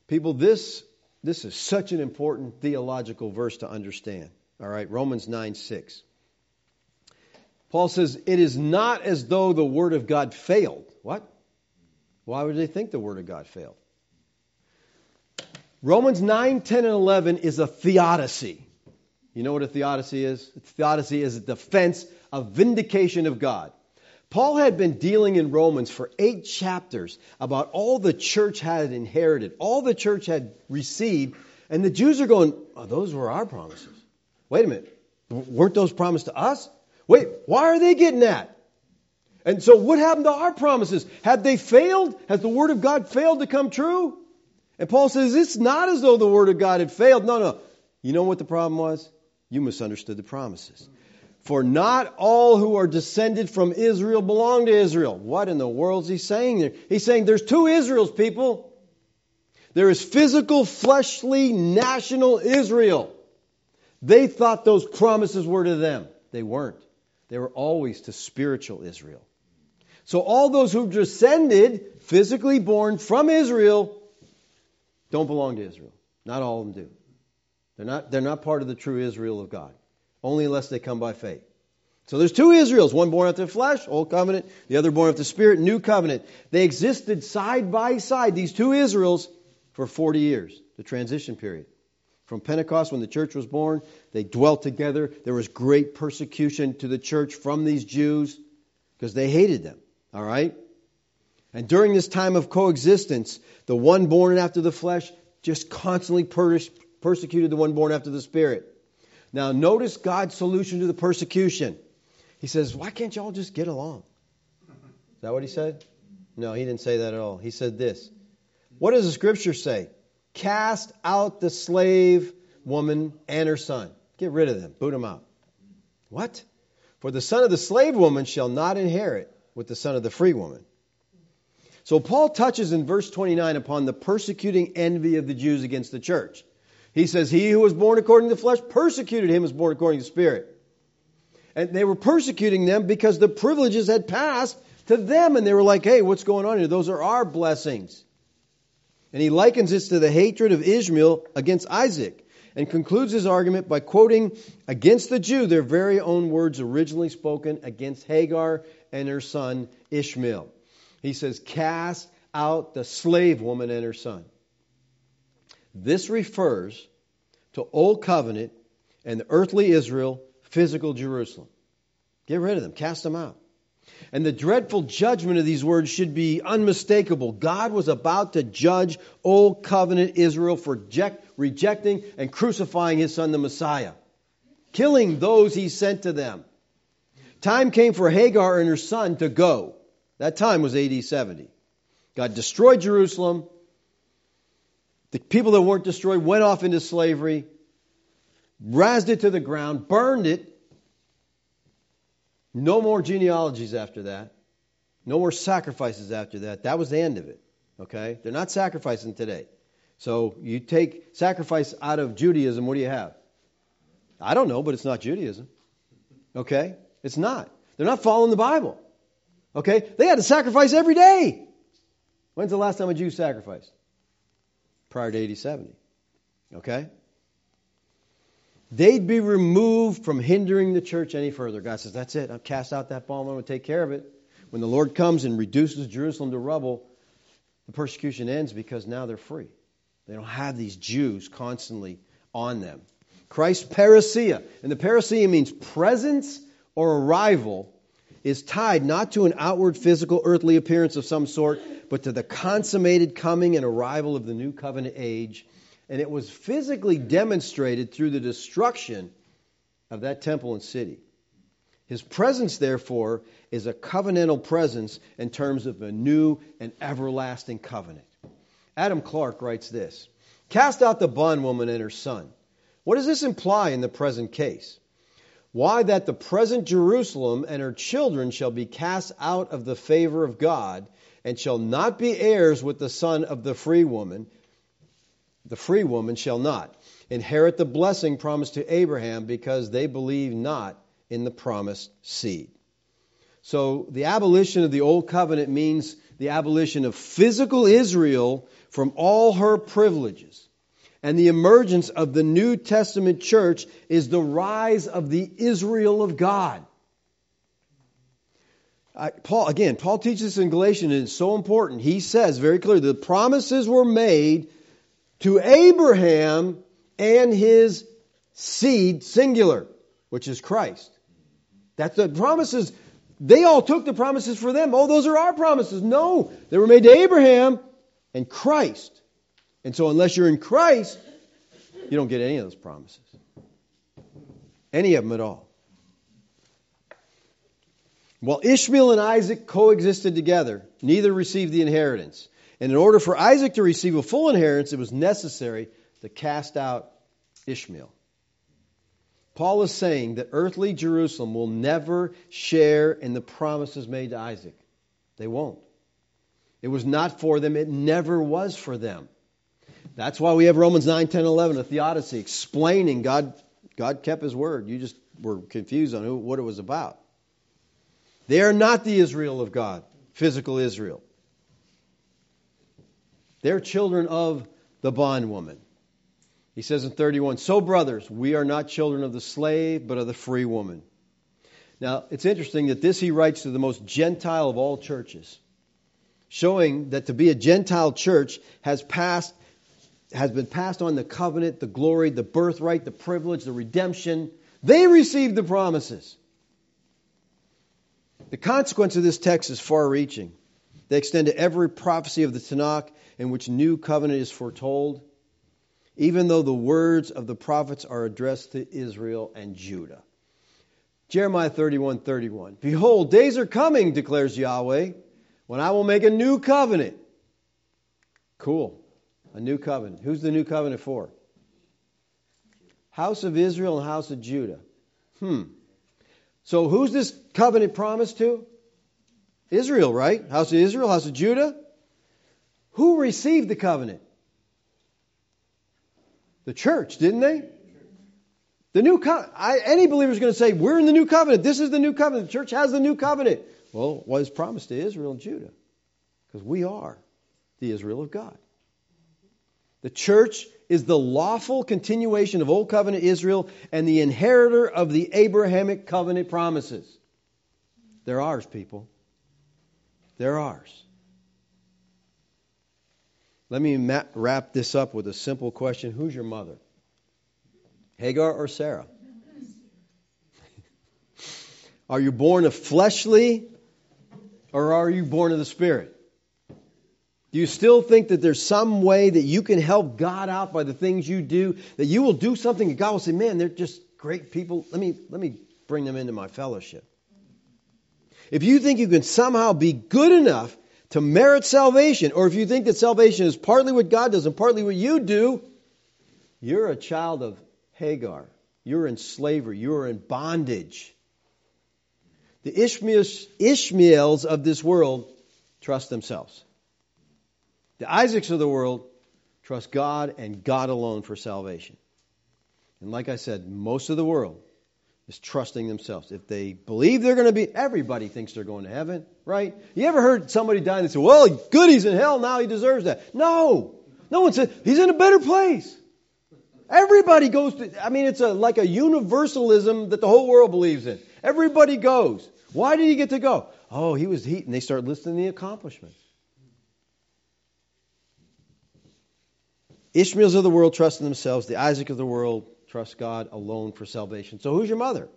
People, this, this is such an important theological verse to understand. All right, Romans 9 6. Paul says, It is not as though the Word of God failed. What? Why would they think the Word of God failed? Romans 9, 10, and 11 is a theodicy. You know what a theodicy is? A theodicy is a defense, a vindication of God. Paul had been dealing in Romans for eight chapters about all the church had inherited, all the church had received, and the Jews are going, oh, those were our promises. Wait a minute. Weren't those promised to us? Wait, why are they getting that? And so what happened to our promises? Have they failed? Has the word of God failed to come true? And Paul says it's not as though the word of God had failed. No, no. You know what the problem was? You misunderstood the promises. For not all who are descended from Israel belong to Israel. What in the world is he saying there? He's saying there's two Israels, people. There is physical, fleshly, national Israel. They thought those promises were to them. They weren't. They were always to spiritual Israel. So all those who descended, physically born from Israel, don't belong to Israel. Not all of them do. They're not, they're not part of the true Israel of God, only unless they come by faith. So there's two Israels, one born after the flesh, old covenant, the other born after the spirit, new covenant. They existed side by side, these two Israels, for 40 years, the transition period. From Pentecost, when the church was born, they dwelt together. There was great persecution to the church from these Jews because they hated them. All right? And during this time of coexistence, the one born after the flesh just constantly persecuted the one born after the Spirit. Now, notice God's solution to the persecution. He says, Why can't y'all just get along? Is that what he said? No, he didn't say that at all. He said this. What does the scripture say? Cast out the slave woman and her son. Get rid of them. Boot them out. What? For the son of the slave woman shall not inherit with the son of the free woman. So Paul touches in verse 29 upon the persecuting envy of the Jews against the church. He says, He who was born according to the flesh persecuted him was born according to the Spirit. And they were persecuting them because the privileges had passed to them. And they were like, hey, what's going on here? Those are our blessings. And he likens this to the hatred of Ishmael against Isaac and concludes his argument by quoting against the Jew their very own words originally spoken against Hagar and her son Ishmael. He says, Cast out the slave woman and her son. This refers to Old Covenant and the earthly Israel, physical Jerusalem. Get rid of them, cast them out. And the dreadful judgment of these words should be unmistakable. God was about to judge Old Covenant Israel for reject, rejecting and crucifying his son, the Messiah, killing those he sent to them. Time came for Hagar and her son to go. That time was AD 70. God destroyed Jerusalem, the people that weren't destroyed went off into slavery, razed it to the ground, burned it, No more genealogies after that. No more sacrifices after that. That was the end of it. Okay? They're not sacrificing today. So you take sacrifice out of Judaism, what do you have? I don't know, but it's not Judaism. Okay? It's not. They're not following the Bible. Okay? They had to sacrifice every day. When's the last time a Jew sacrificed? Prior to AD 70. Okay? They'd be removed from hindering the church any further. God says, That's it. I've cast out that bomb. I'm going to take care of it. When the Lord comes and reduces Jerusalem to rubble, the persecution ends because now they're free. They don't have these Jews constantly on them. Christ's parousia, and the parousia means presence or arrival, is tied not to an outward physical earthly appearance of some sort, but to the consummated coming and arrival of the new covenant age. And it was physically demonstrated through the destruction of that temple and city. His presence, therefore, is a covenantal presence in terms of a new and everlasting covenant. Adam Clarke writes this Cast out the bondwoman and her son. What does this imply in the present case? Why, that the present Jerusalem and her children shall be cast out of the favor of God, and shall not be heirs with the son of the free woman. The free woman shall not inherit the blessing promised to Abraham because they believe not in the promised seed. So the abolition of the old covenant means the abolition of physical Israel from all her privileges. And the emergence of the New Testament church is the rise of the Israel of God. I, Paul, again, Paul teaches in Galatians, and it's so important. He says very clearly the promises were made to Abraham and his seed, singular, which is Christ. That's the promises, they all took the promises for them. Oh, those are our promises. No, they were made to Abraham and Christ. And so, unless you're in Christ, you don't get any of those promises. Any of them at all. While Ishmael and Isaac coexisted together, neither received the inheritance. And in order for Isaac to receive a full inheritance, it was necessary to cast out Ishmael. Paul is saying that earthly Jerusalem will never share in the promises made to Isaac. They won't. It was not for them, it never was for them. That's why we have Romans 9, 10, 11, a theodicy explaining God, God kept his word. You just were confused on who, what it was about. They are not the Israel of God, physical Israel. They're children of the bondwoman. He says in 31, So, brothers, we are not children of the slave, but of the free woman. Now, it's interesting that this he writes to the most Gentile of all churches, showing that to be a Gentile church has passed has been passed on the covenant, the glory, the birthright, the privilege, the redemption. They received the promises. The consequence of this text is far reaching. They extend to every prophecy of the Tanakh in which new covenant is foretold even though the words of the prophets are addressed to Israel and Judah. Jeremiah 31 31. Behold, days are coming, declares Yahweh, when I will make a new covenant. Cool. A new covenant. Who's the new covenant for? House of Israel and house of Judah. Hmm. So who's this covenant promised to? Israel, right? House of Israel, house of Judah. Who received the covenant? The church, didn't they? The new co- I, any believer is going to say, We're in the new covenant. This is the new covenant. The church has the new covenant. Well, what is promised to Israel and Judah? Because we are the Israel of God. The church is the lawful continuation of Old Covenant Israel and the inheritor of the Abrahamic covenant promises. They're ours, people. They're ours. Let me wrap this up with a simple question Who's your mother? Hagar or Sarah? *laughs* Are you born of fleshly or are you born of the Spirit? Do you still think that there's some way that you can help God out by the things you do? That you will do something and God will say, Man, they're just great people. Let me, let me bring them into my fellowship. If you think you can somehow be good enough to merit salvation, or if you think that salvation is partly what God does and partly what you do, you're a child of Hagar. You're in slavery. You're in bondage. The Ishmaels, Ishmaels of this world trust themselves. The Isaacs of the world trust God and God alone for salvation. And like I said, most of the world is trusting themselves. If they believe they're going to be, everybody thinks they're going to heaven, right? You ever heard somebody die and they say, well, good, he's in hell, now he deserves that. No. No one said, he's in a better place. Everybody goes to, I mean, it's a, like a universalism that the whole world believes in. Everybody goes. Why did he get to go? Oh, he was heat, and they start listing the accomplishments. Ishmaels of the world trust in themselves. The Isaac of the world trust God alone for salvation. So who's your mother?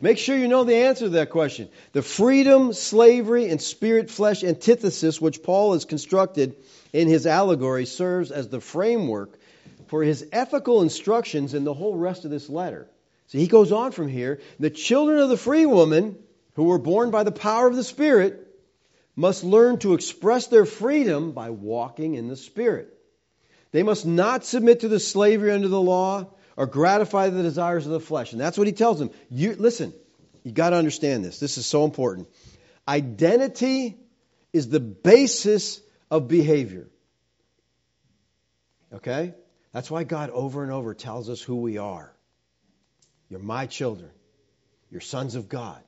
Make sure you know the answer to that question. The freedom, slavery, and spirit flesh antithesis which Paul has constructed in his allegory serves as the framework for his ethical instructions in the whole rest of this letter. So he goes on from here. The children of the free woman, who were born by the power of the Spirit, must learn to express their freedom by walking in the Spirit. They must not submit to the slavery under the law or gratify the desires of the flesh. And that's what he tells them. You, listen, you got to understand this. This is so important. Identity is the basis of behavior. Okay? That's why God over and over tells us who we are. You're my children. You're sons of God.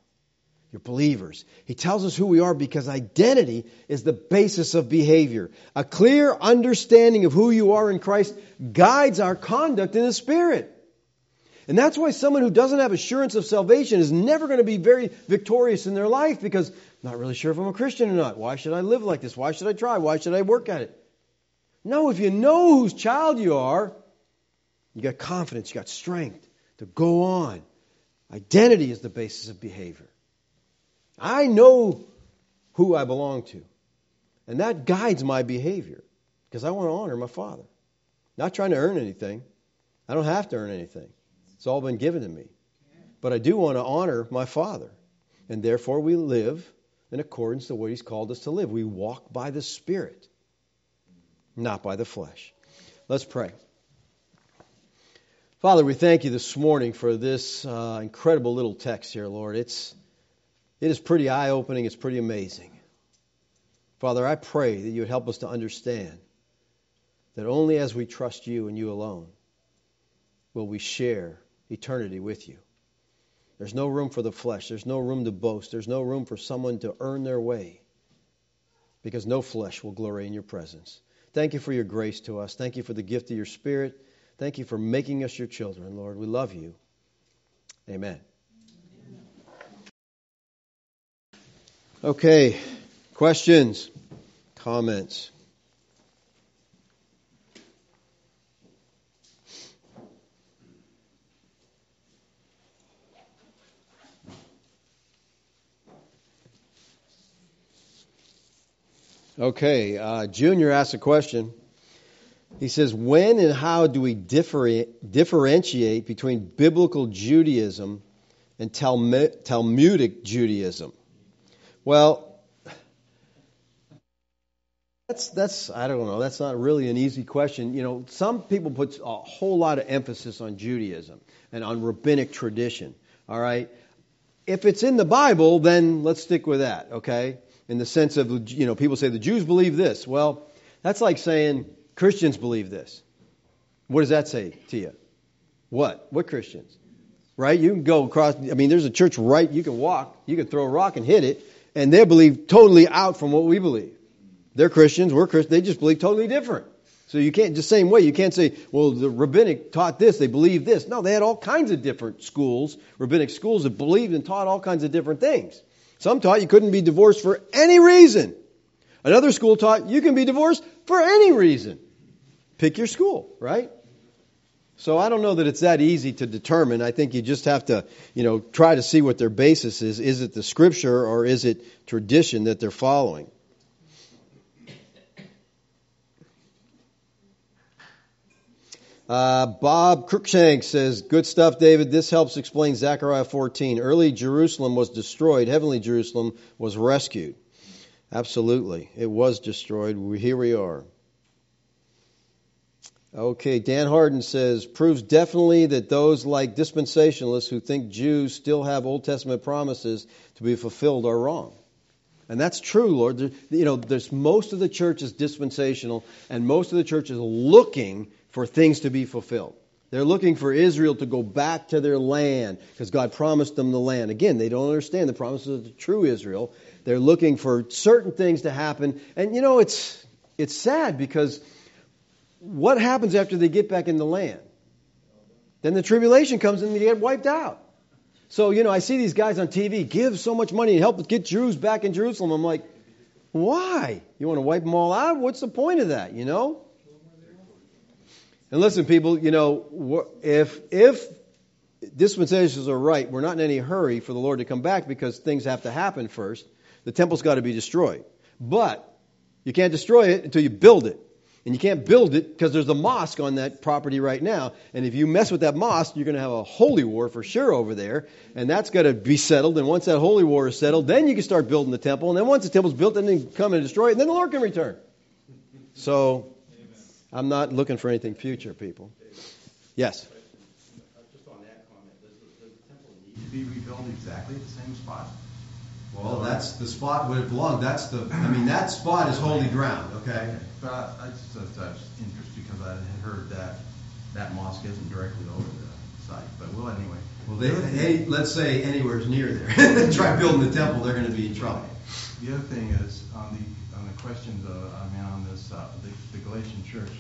You're believers. He tells us who we are because identity is the basis of behavior. A clear understanding of who you are in Christ guides our conduct in the Spirit. And that's why someone who doesn't have assurance of salvation is never going to be very victorious in their life because I'm not really sure if I'm a Christian or not. Why should I live like this? Why should I try? Why should I work at it? No, if you know whose child you are, you got confidence, you got strength to go on. Identity is the basis of behavior. I know who I belong to. And that guides my behavior because I want to honor my Father. Not trying to earn anything. I don't have to earn anything. It's all been given to me. But I do want to honor my Father. And therefore, we live in accordance to what He's called us to live. We walk by the Spirit, not by the flesh. Let's pray. Father, we thank you this morning for this uh, incredible little text here, Lord. It's, it is pretty eye opening, it's pretty amazing. Father, I pray that you would help us to understand that only as we trust you and you alone will we share eternity with you. There's no room for the flesh, there's no room to boast, there's no room for someone to earn their way because no flesh will glory in your presence. Thank you for your grace to us. Thank you for the gift of your Spirit. Thank you for making us your children, Lord. We love you. Amen. Okay, questions, comments? Okay, uh, Junior asked a question. He says, when and how do we differentiate between biblical Judaism and Talmudic Judaism? Well, that's that's I don't know. That's not really an easy question. You know, some people put a whole lot of emphasis on Judaism and on rabbinic tradition. All right, if it's in the Bible, then let's stick with that. Okay, in the sense of you know, people say the Jews believe this. Well, that's like saying Christians believe this. What does that say to you? What? What Christians? Right? You can go across, I mean, there's a church right, you can walk, you can throw a rock and hit it, and they believe totally out from what we believe. They're Christians, we're Christians, they just believe totally different. So you can't, the same way, you can't say, well, the rabbinic taught this, they believe this. No, they had all kinds of different schools, rabbinic schools that believed and taught all kinds of different things. Some taught you couldn't be divorced for any reason. Another school taught you can be divorced for any reason. Pick your school, right? So I don't know that it's that easy to determine. I think you just have to, you know, try to see what their basis is. Is it the scripture or is it tradition that they're following? Uh, Bob Crookshank says, Good stuff, David. This helps explain Zechariah 14. Early Jerusalem was destroyed, heavenly Jerusalem was rescued. Absolutely. It was destroyed. Here we are. Okay, Dan Harden says proves definitely that those like dispensationalists who think Jews still have Old Testament promises to be fulfilled are wrong. And that's true, Lord. There, you know, there's most of the church is dispensational, and most of the church is looking for things to be fulfilled. They're looking for Israel to go back to their land because God promised them the land. Again, they don't understand the promises of the true Israel. They're looking for certain things to happen. And you know, it's it's sad because what happens after they get back in the land? Then the tribulation comes and they get wiped out. So, you know, I see these guys on TV give so much money and help get Jews back in Jerusalem. I'm like, why? You want to wipe them all out? What's the point of that, you know? And listen, people, you know, if if dispensations are right, we're not in any hurry for the Lord to come back because things have to happen first. The temple's got to be destroyed. But you can't destroy it until you build it. And you can't build it because there's a mosque on that property right now. And if you mess with that mosque, you're going to have a holy war for sure over there. And that's got to be settled. And once that holy war is settled, then you can start building the temple. And then once the temple's built, then you can come and destroy it. And then the Lord can return. So I'm not looking for anything future, people. Yes? Just on that comment, does the, does the temple need to be rebuilt exactly at the same spot? Well, that's the spot where it belonged. That's the, I mean, that spot is holy ground, okay? But I, I just, that's, that's interest because I had heard that that mosque isn't directly over the site. But well, anyway. Well, they, any, let's say anywhere's near there. *laughs* Try building the temple, they're going to be in trouble. The other thing is on the on the questions of, I mean, on this uh, the, the Galatian church.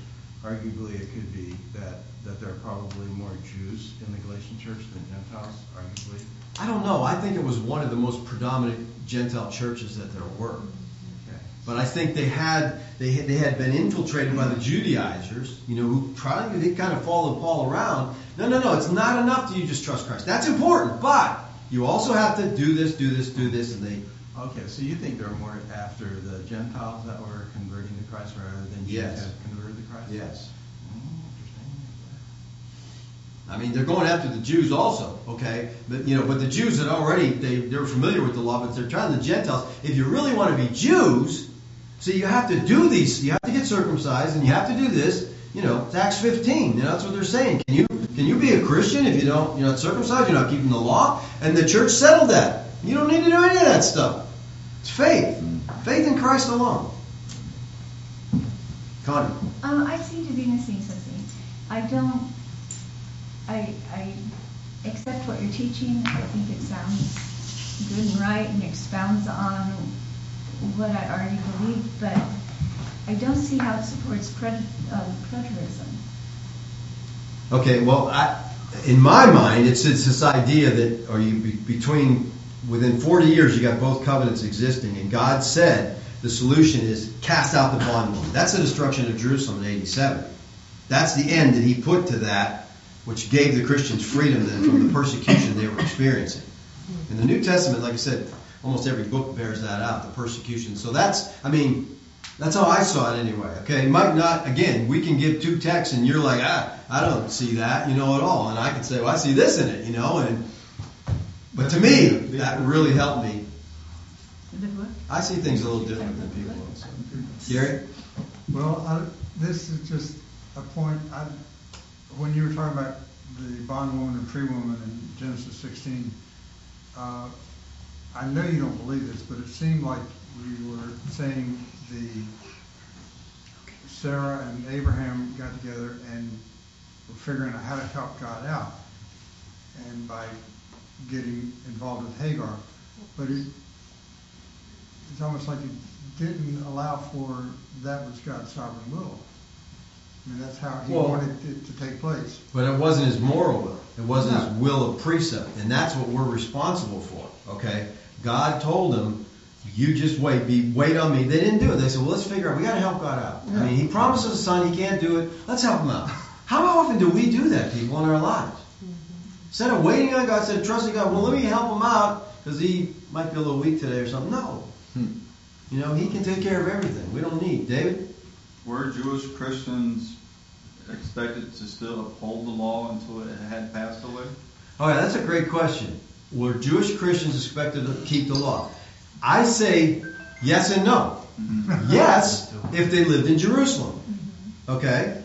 Arguably, it could be that that there are probably more Jews in the Galatian church than Gentiles. Arguably. I don't know. I think it was one of the most predominant Gentile churches that there were. Okay. But I think they had they had, they had been infiltrated by the Judaizers, you know, who probably they kind of followed Paul around. No, no, no. It's not enough that you just trust Christ. That's important, but you also have to do this, do this, do this, and they. Okay, so you think they're more after the Gentiles that were converting to Christ rather than Jews Yes. that converted to Christ? Yes. Mm, interesting. I mean, they're going after the Jews also, okay? But you know, but the Jews had already they they're familiar with the law, but they're trying the Gentiles. If you really want to be Jews, see, you have to do these. You have to get circumcised, and you have to do this. You know, it's Acts 15. You know, that's what they're saying. Can you can you be a Christian if you don't you're not circumcised? You're not keeping the law. And the church settled that. You don't need to do any of that stuff. It's faith, faith in Christ alone. Connie. Um, I seem to be missing something. I don't, I, I accept what you're teaching. I think it sounds good and right and expounds on what I already believe, but I don't see how it supports uh, preterism. Okay, well, I, in my mind, it's it's this idea that, or you be, between within 40 years, you got both covenants existing, and God said the solution is cast out the bondwoman. That's the destruction of Jerusalem in 87. That's the end that He put to that, which gave the Christians freedom then from the persecution they were experiencing. In the New Testament, like I said, almost every book bears that out, the persecution. So that's, I mean, that's how I saw it anyway. Okay, might not. Again, we can give two texts, and you're like, ah, I don't see that, you know, at all. And I can say, well, I see this in it, you know. And but to me, that really helped me. The what? I see things a little different than people. So. Gary, Well, I, this is just a point. I, when you were talking about the bondwoman and free woman in Genesis 16, uh, I know you don't believe this, but it seemed like we were saying the Sarah and Abraham got together and were figuring out how to help God out, and by getting involved with Hagar. But it, it's almost like it didn't allow for that was God's sovereign will. I mean, that's how He Well- wanted it to take place. but it wasn't his moral will. It wasn't his will of precept, and that's what we're responsible for. Okay, God told them. You just wait. Be wait on me. They didn't do it. They said, "Well, let's figure out. We got to help God out. I mean, He promises a son. He can't do it. Let's help him out." How often do we do that, people, in our lives? Mm-hmm. Instead of waiting on God, instead of trusting God, well, let me help him out because he might be a little weak today or something. No. Hmm. You know, he can take care of everything. We don't need. David? Were Jewish Christians expected to still uphold the law until it had passed away? All right, that's a great question. Were Jewish Christians expected to keep the law? I say yes and no. Mm-hmm. Yes, if they lived in Jerusalem. Okay?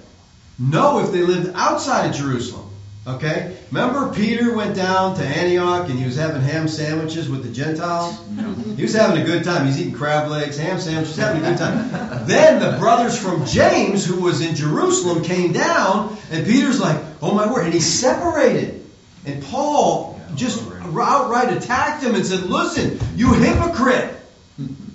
No, if they lived outside of Jerusalem. Okay? Remember Peter went down to Antioch and he was having ham sandwiches with the Gentiles? He was having a good time. He's eating crab legs, ham sandwiches, having a good time. then the brothers from James, who was in Jerusalem, came down and Peter's like, oh my word. And he separated. And Paul just outright attacked him and said, listen, you hypocrite.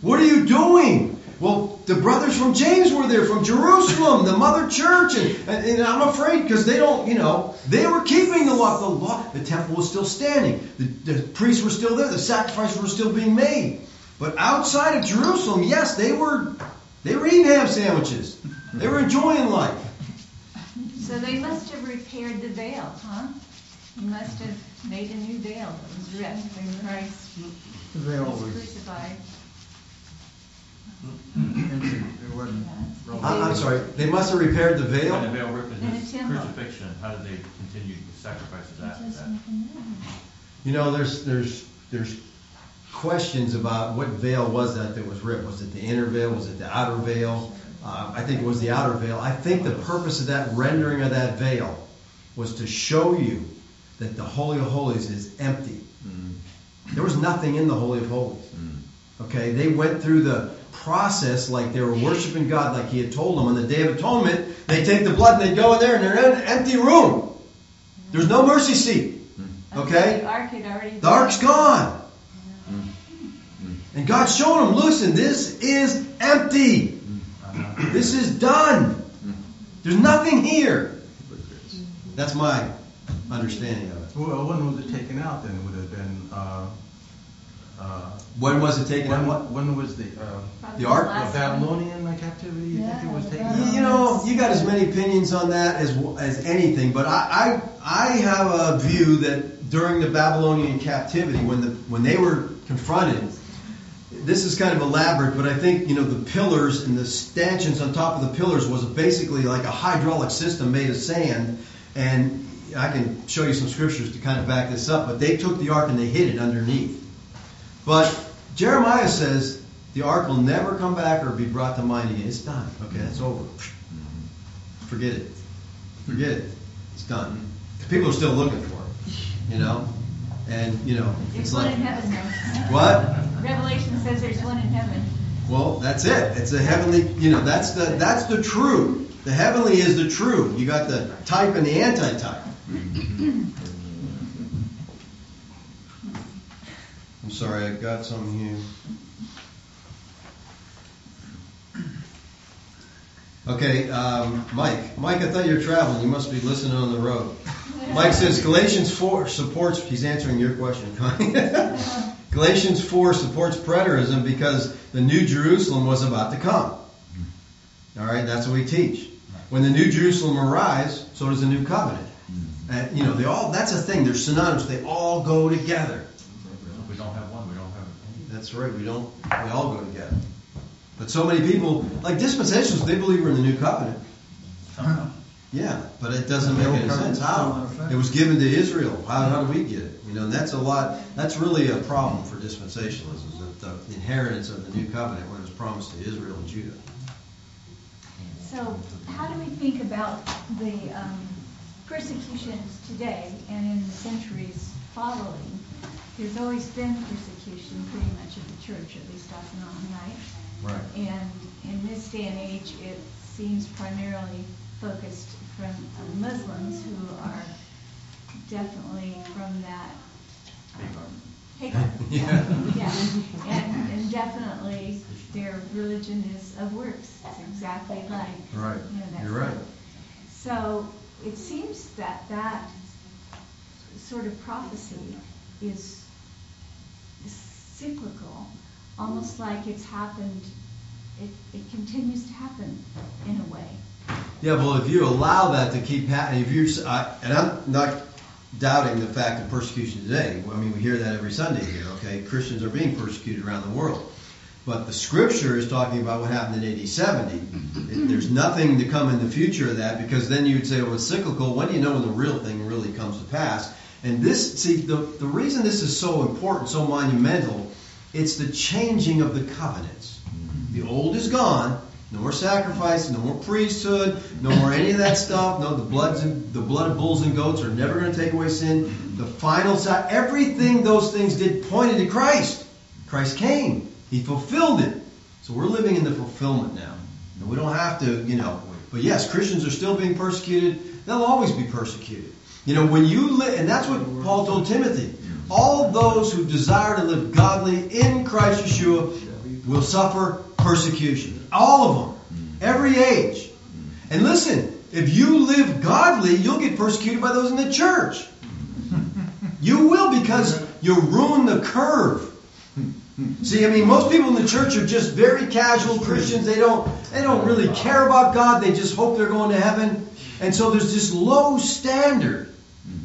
What are you doing? Well, the brothers from James were there, from Jerusalem, the mother church, and, and, and I'm afraid because they don't, you know, they were keeping the law. The law, the temple was still standing, the, the priests were still there, the sacrifices were still being made. But outside of Jerusalem, yes, they were, they were eating ham sandwiches. They were enjoying life. So they must have repaired the veil, huh? He must have made a new veil that was ripped when Christ The veil was was crucified. Empty, it wasn't Yeah. I, I'm sorry, they must have repaired the When the veil. veil ripped in In his a temple. crucifixion, how did they continue the sacrifices after that? You know, there's there's there's questions about what veil was that that was ripped. Was it the inner veil? Was it the outer veil? Uh, I think it was the outer veil. I think the purpose of that rendering of that veil was to show you that the Holy of Holies is empty. There was nothing in the Holy of Holies. Okay, they went through the process like they were worshiping God, like He had told them on the Day of Atonement. They take the blood and they go in there, and they're in an empty room. There's no mercy seat. Okay, The ark had already. the ark's gone. And God's showing them, listen, this is empty. This is done. There's nothing here. That's my understanding of it. Well, when was it taken out then? It would have been, uh, uh, When was it taken out? when, when was the, uh, The ark? the last one. Babylonian captivity, you think it was taken Yeah, out? You know, you got as many opinions on that as as anything, but I, I I have a view that during the Babylonian captivity, when the when they were confronted, this is kind of elaborate, but I think you know the pillars and the stanchions on top of the pillars was basically like a hydraulic system made of sand, and I can show you some scriptures to kind of back this up. But they took the ark and they hid it underneath. But Jeremiah says the ark will never come back or be brought to mind again. It's done. Okay, it's over. Forget it. Forget it. It's done. People are still looking for it. You know, and you know, There's it's one like in heaven though. what? Revelation says there's one in heaven. Well, that's it. It's a heavenly. You know, that's the that's the true. The heavenly is the true. You got the type and the anti-type. Mm-hmm. Sorry, I've got some here. Okay, um, Mike. Mike, I thought you were traveling. You must be listening on the road. Mike says Galatians 4 supports, he's answering your question. *laughs* Galatians 4 supports preterism because the New Jerusalem was about to come. All right, that's what we teach. When the New Jerusalem arrives, so does the New Covenant. And, you know, they all, that's a thing. They're synonymous. They all go together. If we don't have one, we don't have any. That's right. We don't, we all go together. But so many people, like dispensations, they believe we're in the New Covenant. Yeah, but it doesn't make any sense. How? It was given to Israel. How, how do we get it? You know, and that's a lot. That's really a problem for dispensationalism. Is that the inheritance of the new covenant when it was promised to Israel and Judah. So how do we think about the um, persecutions today and in the centuries following? There's always been persecution pretty much of the church, at least off and on, right? Right. And in this day and age, it seems primarily focused from uh, Muslims who are definitely from that Hagar. *laughs* Yeah. Yeah, and, and definitely their religion is of works. It's exactly like, Right. you know, that. You're right. So it seems that that sort of prophecy is cyclical, almost like it's happened, it, it continues to happen in a way. Yeah, well, if you allow that to keep happening, if you're, I, and I'm not doubting the fact of persecution today. I mean, we hear that every Sunday here. Okay, Christians are being persecuted around the world, but the Scripture is talking about what happened in AD 70. It- There's nothing to come in the future of that because then you would say, well, it's cyclical. When do you know when the real thing really comes to pass? And this, see, the the reason this is so important, so monumental, it's the changing of the covenants. The old is gone. No more sacrifice, no more priesthood, no more any of that stuff. No, the bloods and the blood of bulls and goats are never going to take away sin. The final side, everything those things did pointed to Christ. Christ came. He fulfilled it. So we're living in the fulfillment now. And we don't have to, you know. But yes, Christians are still being persecuted. They'll always be persecuted. You know, when you live, and that's what Paul told Timothy. All those who desire to live godly in Christ Yeshua will suffer persecution. All of them. Every age. And listen, if you live godly, you'll get persecuted by those in the church. You will because you ruin the curve. See, I mean, most people in the church are just very casual Christians. They don't, they don't really care about God. They just hope they're going to heaven. And so there's this low standard,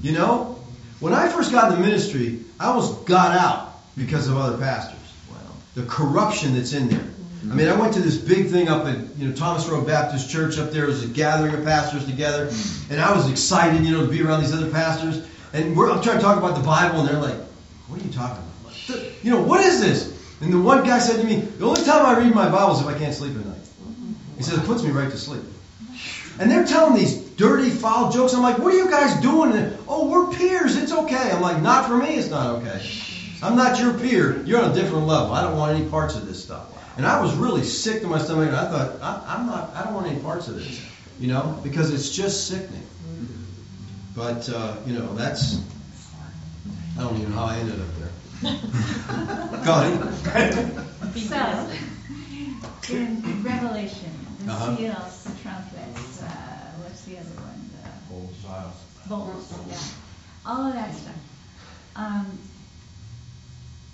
you know? When I first got in the ministry, I almost got out because of other pastors. The corruption that's in there. I mean, I went to this big thing up at you know Thomas Road Baptist Church up there. It was a gathering of pastors together, hmm. and I was excited, you know, to be around these other pastors. And we're, I'm trying to talk about the Bible, and they're like, "What are you talking about? You know, what is this?" And the one guy said to me, "The only time I read my Bible is if I can't sleep at night." He says it puts me right to sleep. And they're telling these dirty, foul jokes. I'm like, "What are you guys doing?" And, oh, we're peers. It's okay. I'm like, "Not for me. It's not okay. I'm not your peer. You're on a different level. I don't want any parts of this stuff." And I was really sick to my stomach, and I thought, I, I'm not, I don't want any parts of this, you know, because it's just sickening. But uh, you know, that's, I don't even know how I ended up there. *laughs* Go ahead. So, in Revelation, the Uh-huh. seals, the trumpets, uh, what's the other one? The Old style. Bowls, yeah. All of that stuff. Um,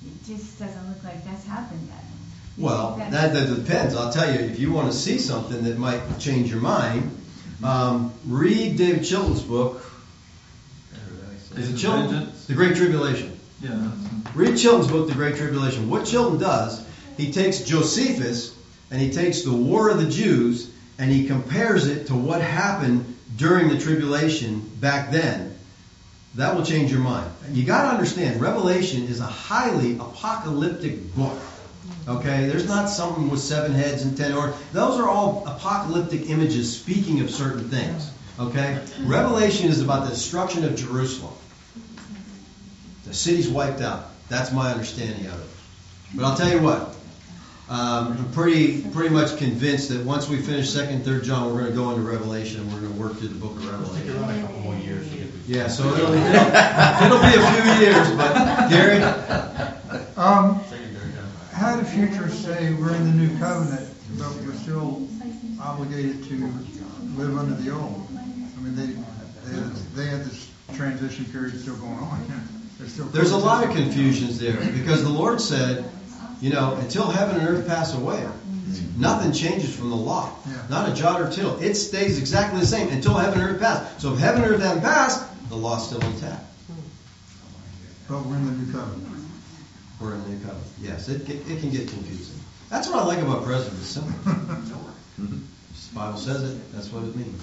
it just doesn't look like that's happened yet. You Well, think that, that depends. I'll tell you, if you want to see something that might change your mind, um, read David Chilton's book. Is it Chilton? The Great Tribulation. Yeah. Read Chilton's book, The Great Tribulation. What Chilton does, he takes Josephus and he takes the War of the Jews and he compares it to what happened during the tribulation back then. That will change your mind. You got to understand, Revelation is a highly apocalyptic book. Okay, there's not something with seven heads and ten horns. Those are all apocalyptic images speaking of certain things. Okay, Revelation is about the destruction of Jerusalem. The city's wiped out. That's my understanding of it. But I'll tell you what. Um, I'm pretty pretty much convinced that once we finish Second, Third John, we're going to go into Revelation and we're going to work through the Book of Take Revelation. around a couple more years to get through. Yeah, so it'll, it'll, it'll be a few years, but Gary, Um, how do futurists say we're in the new covenant, but we're still obligated to live under the old? I mean, they, they, they have this transition period still going on. Still there's a lot of confusions there because the Lord said, you know, until heaven and earth pass away, mm-hmm. nothing changes from the law. Not a jot or tittle. It stays exactly the same until heaven and earth pass. So if heaven and earth haven't passed, the law's still intact. Mm-hmm. But we're in the new covenant. We're in the new covenant. Yes, it, it, it can get confusing. That's what I like about preterism. It's simple. *laughs* The Bible says it. That's what it means.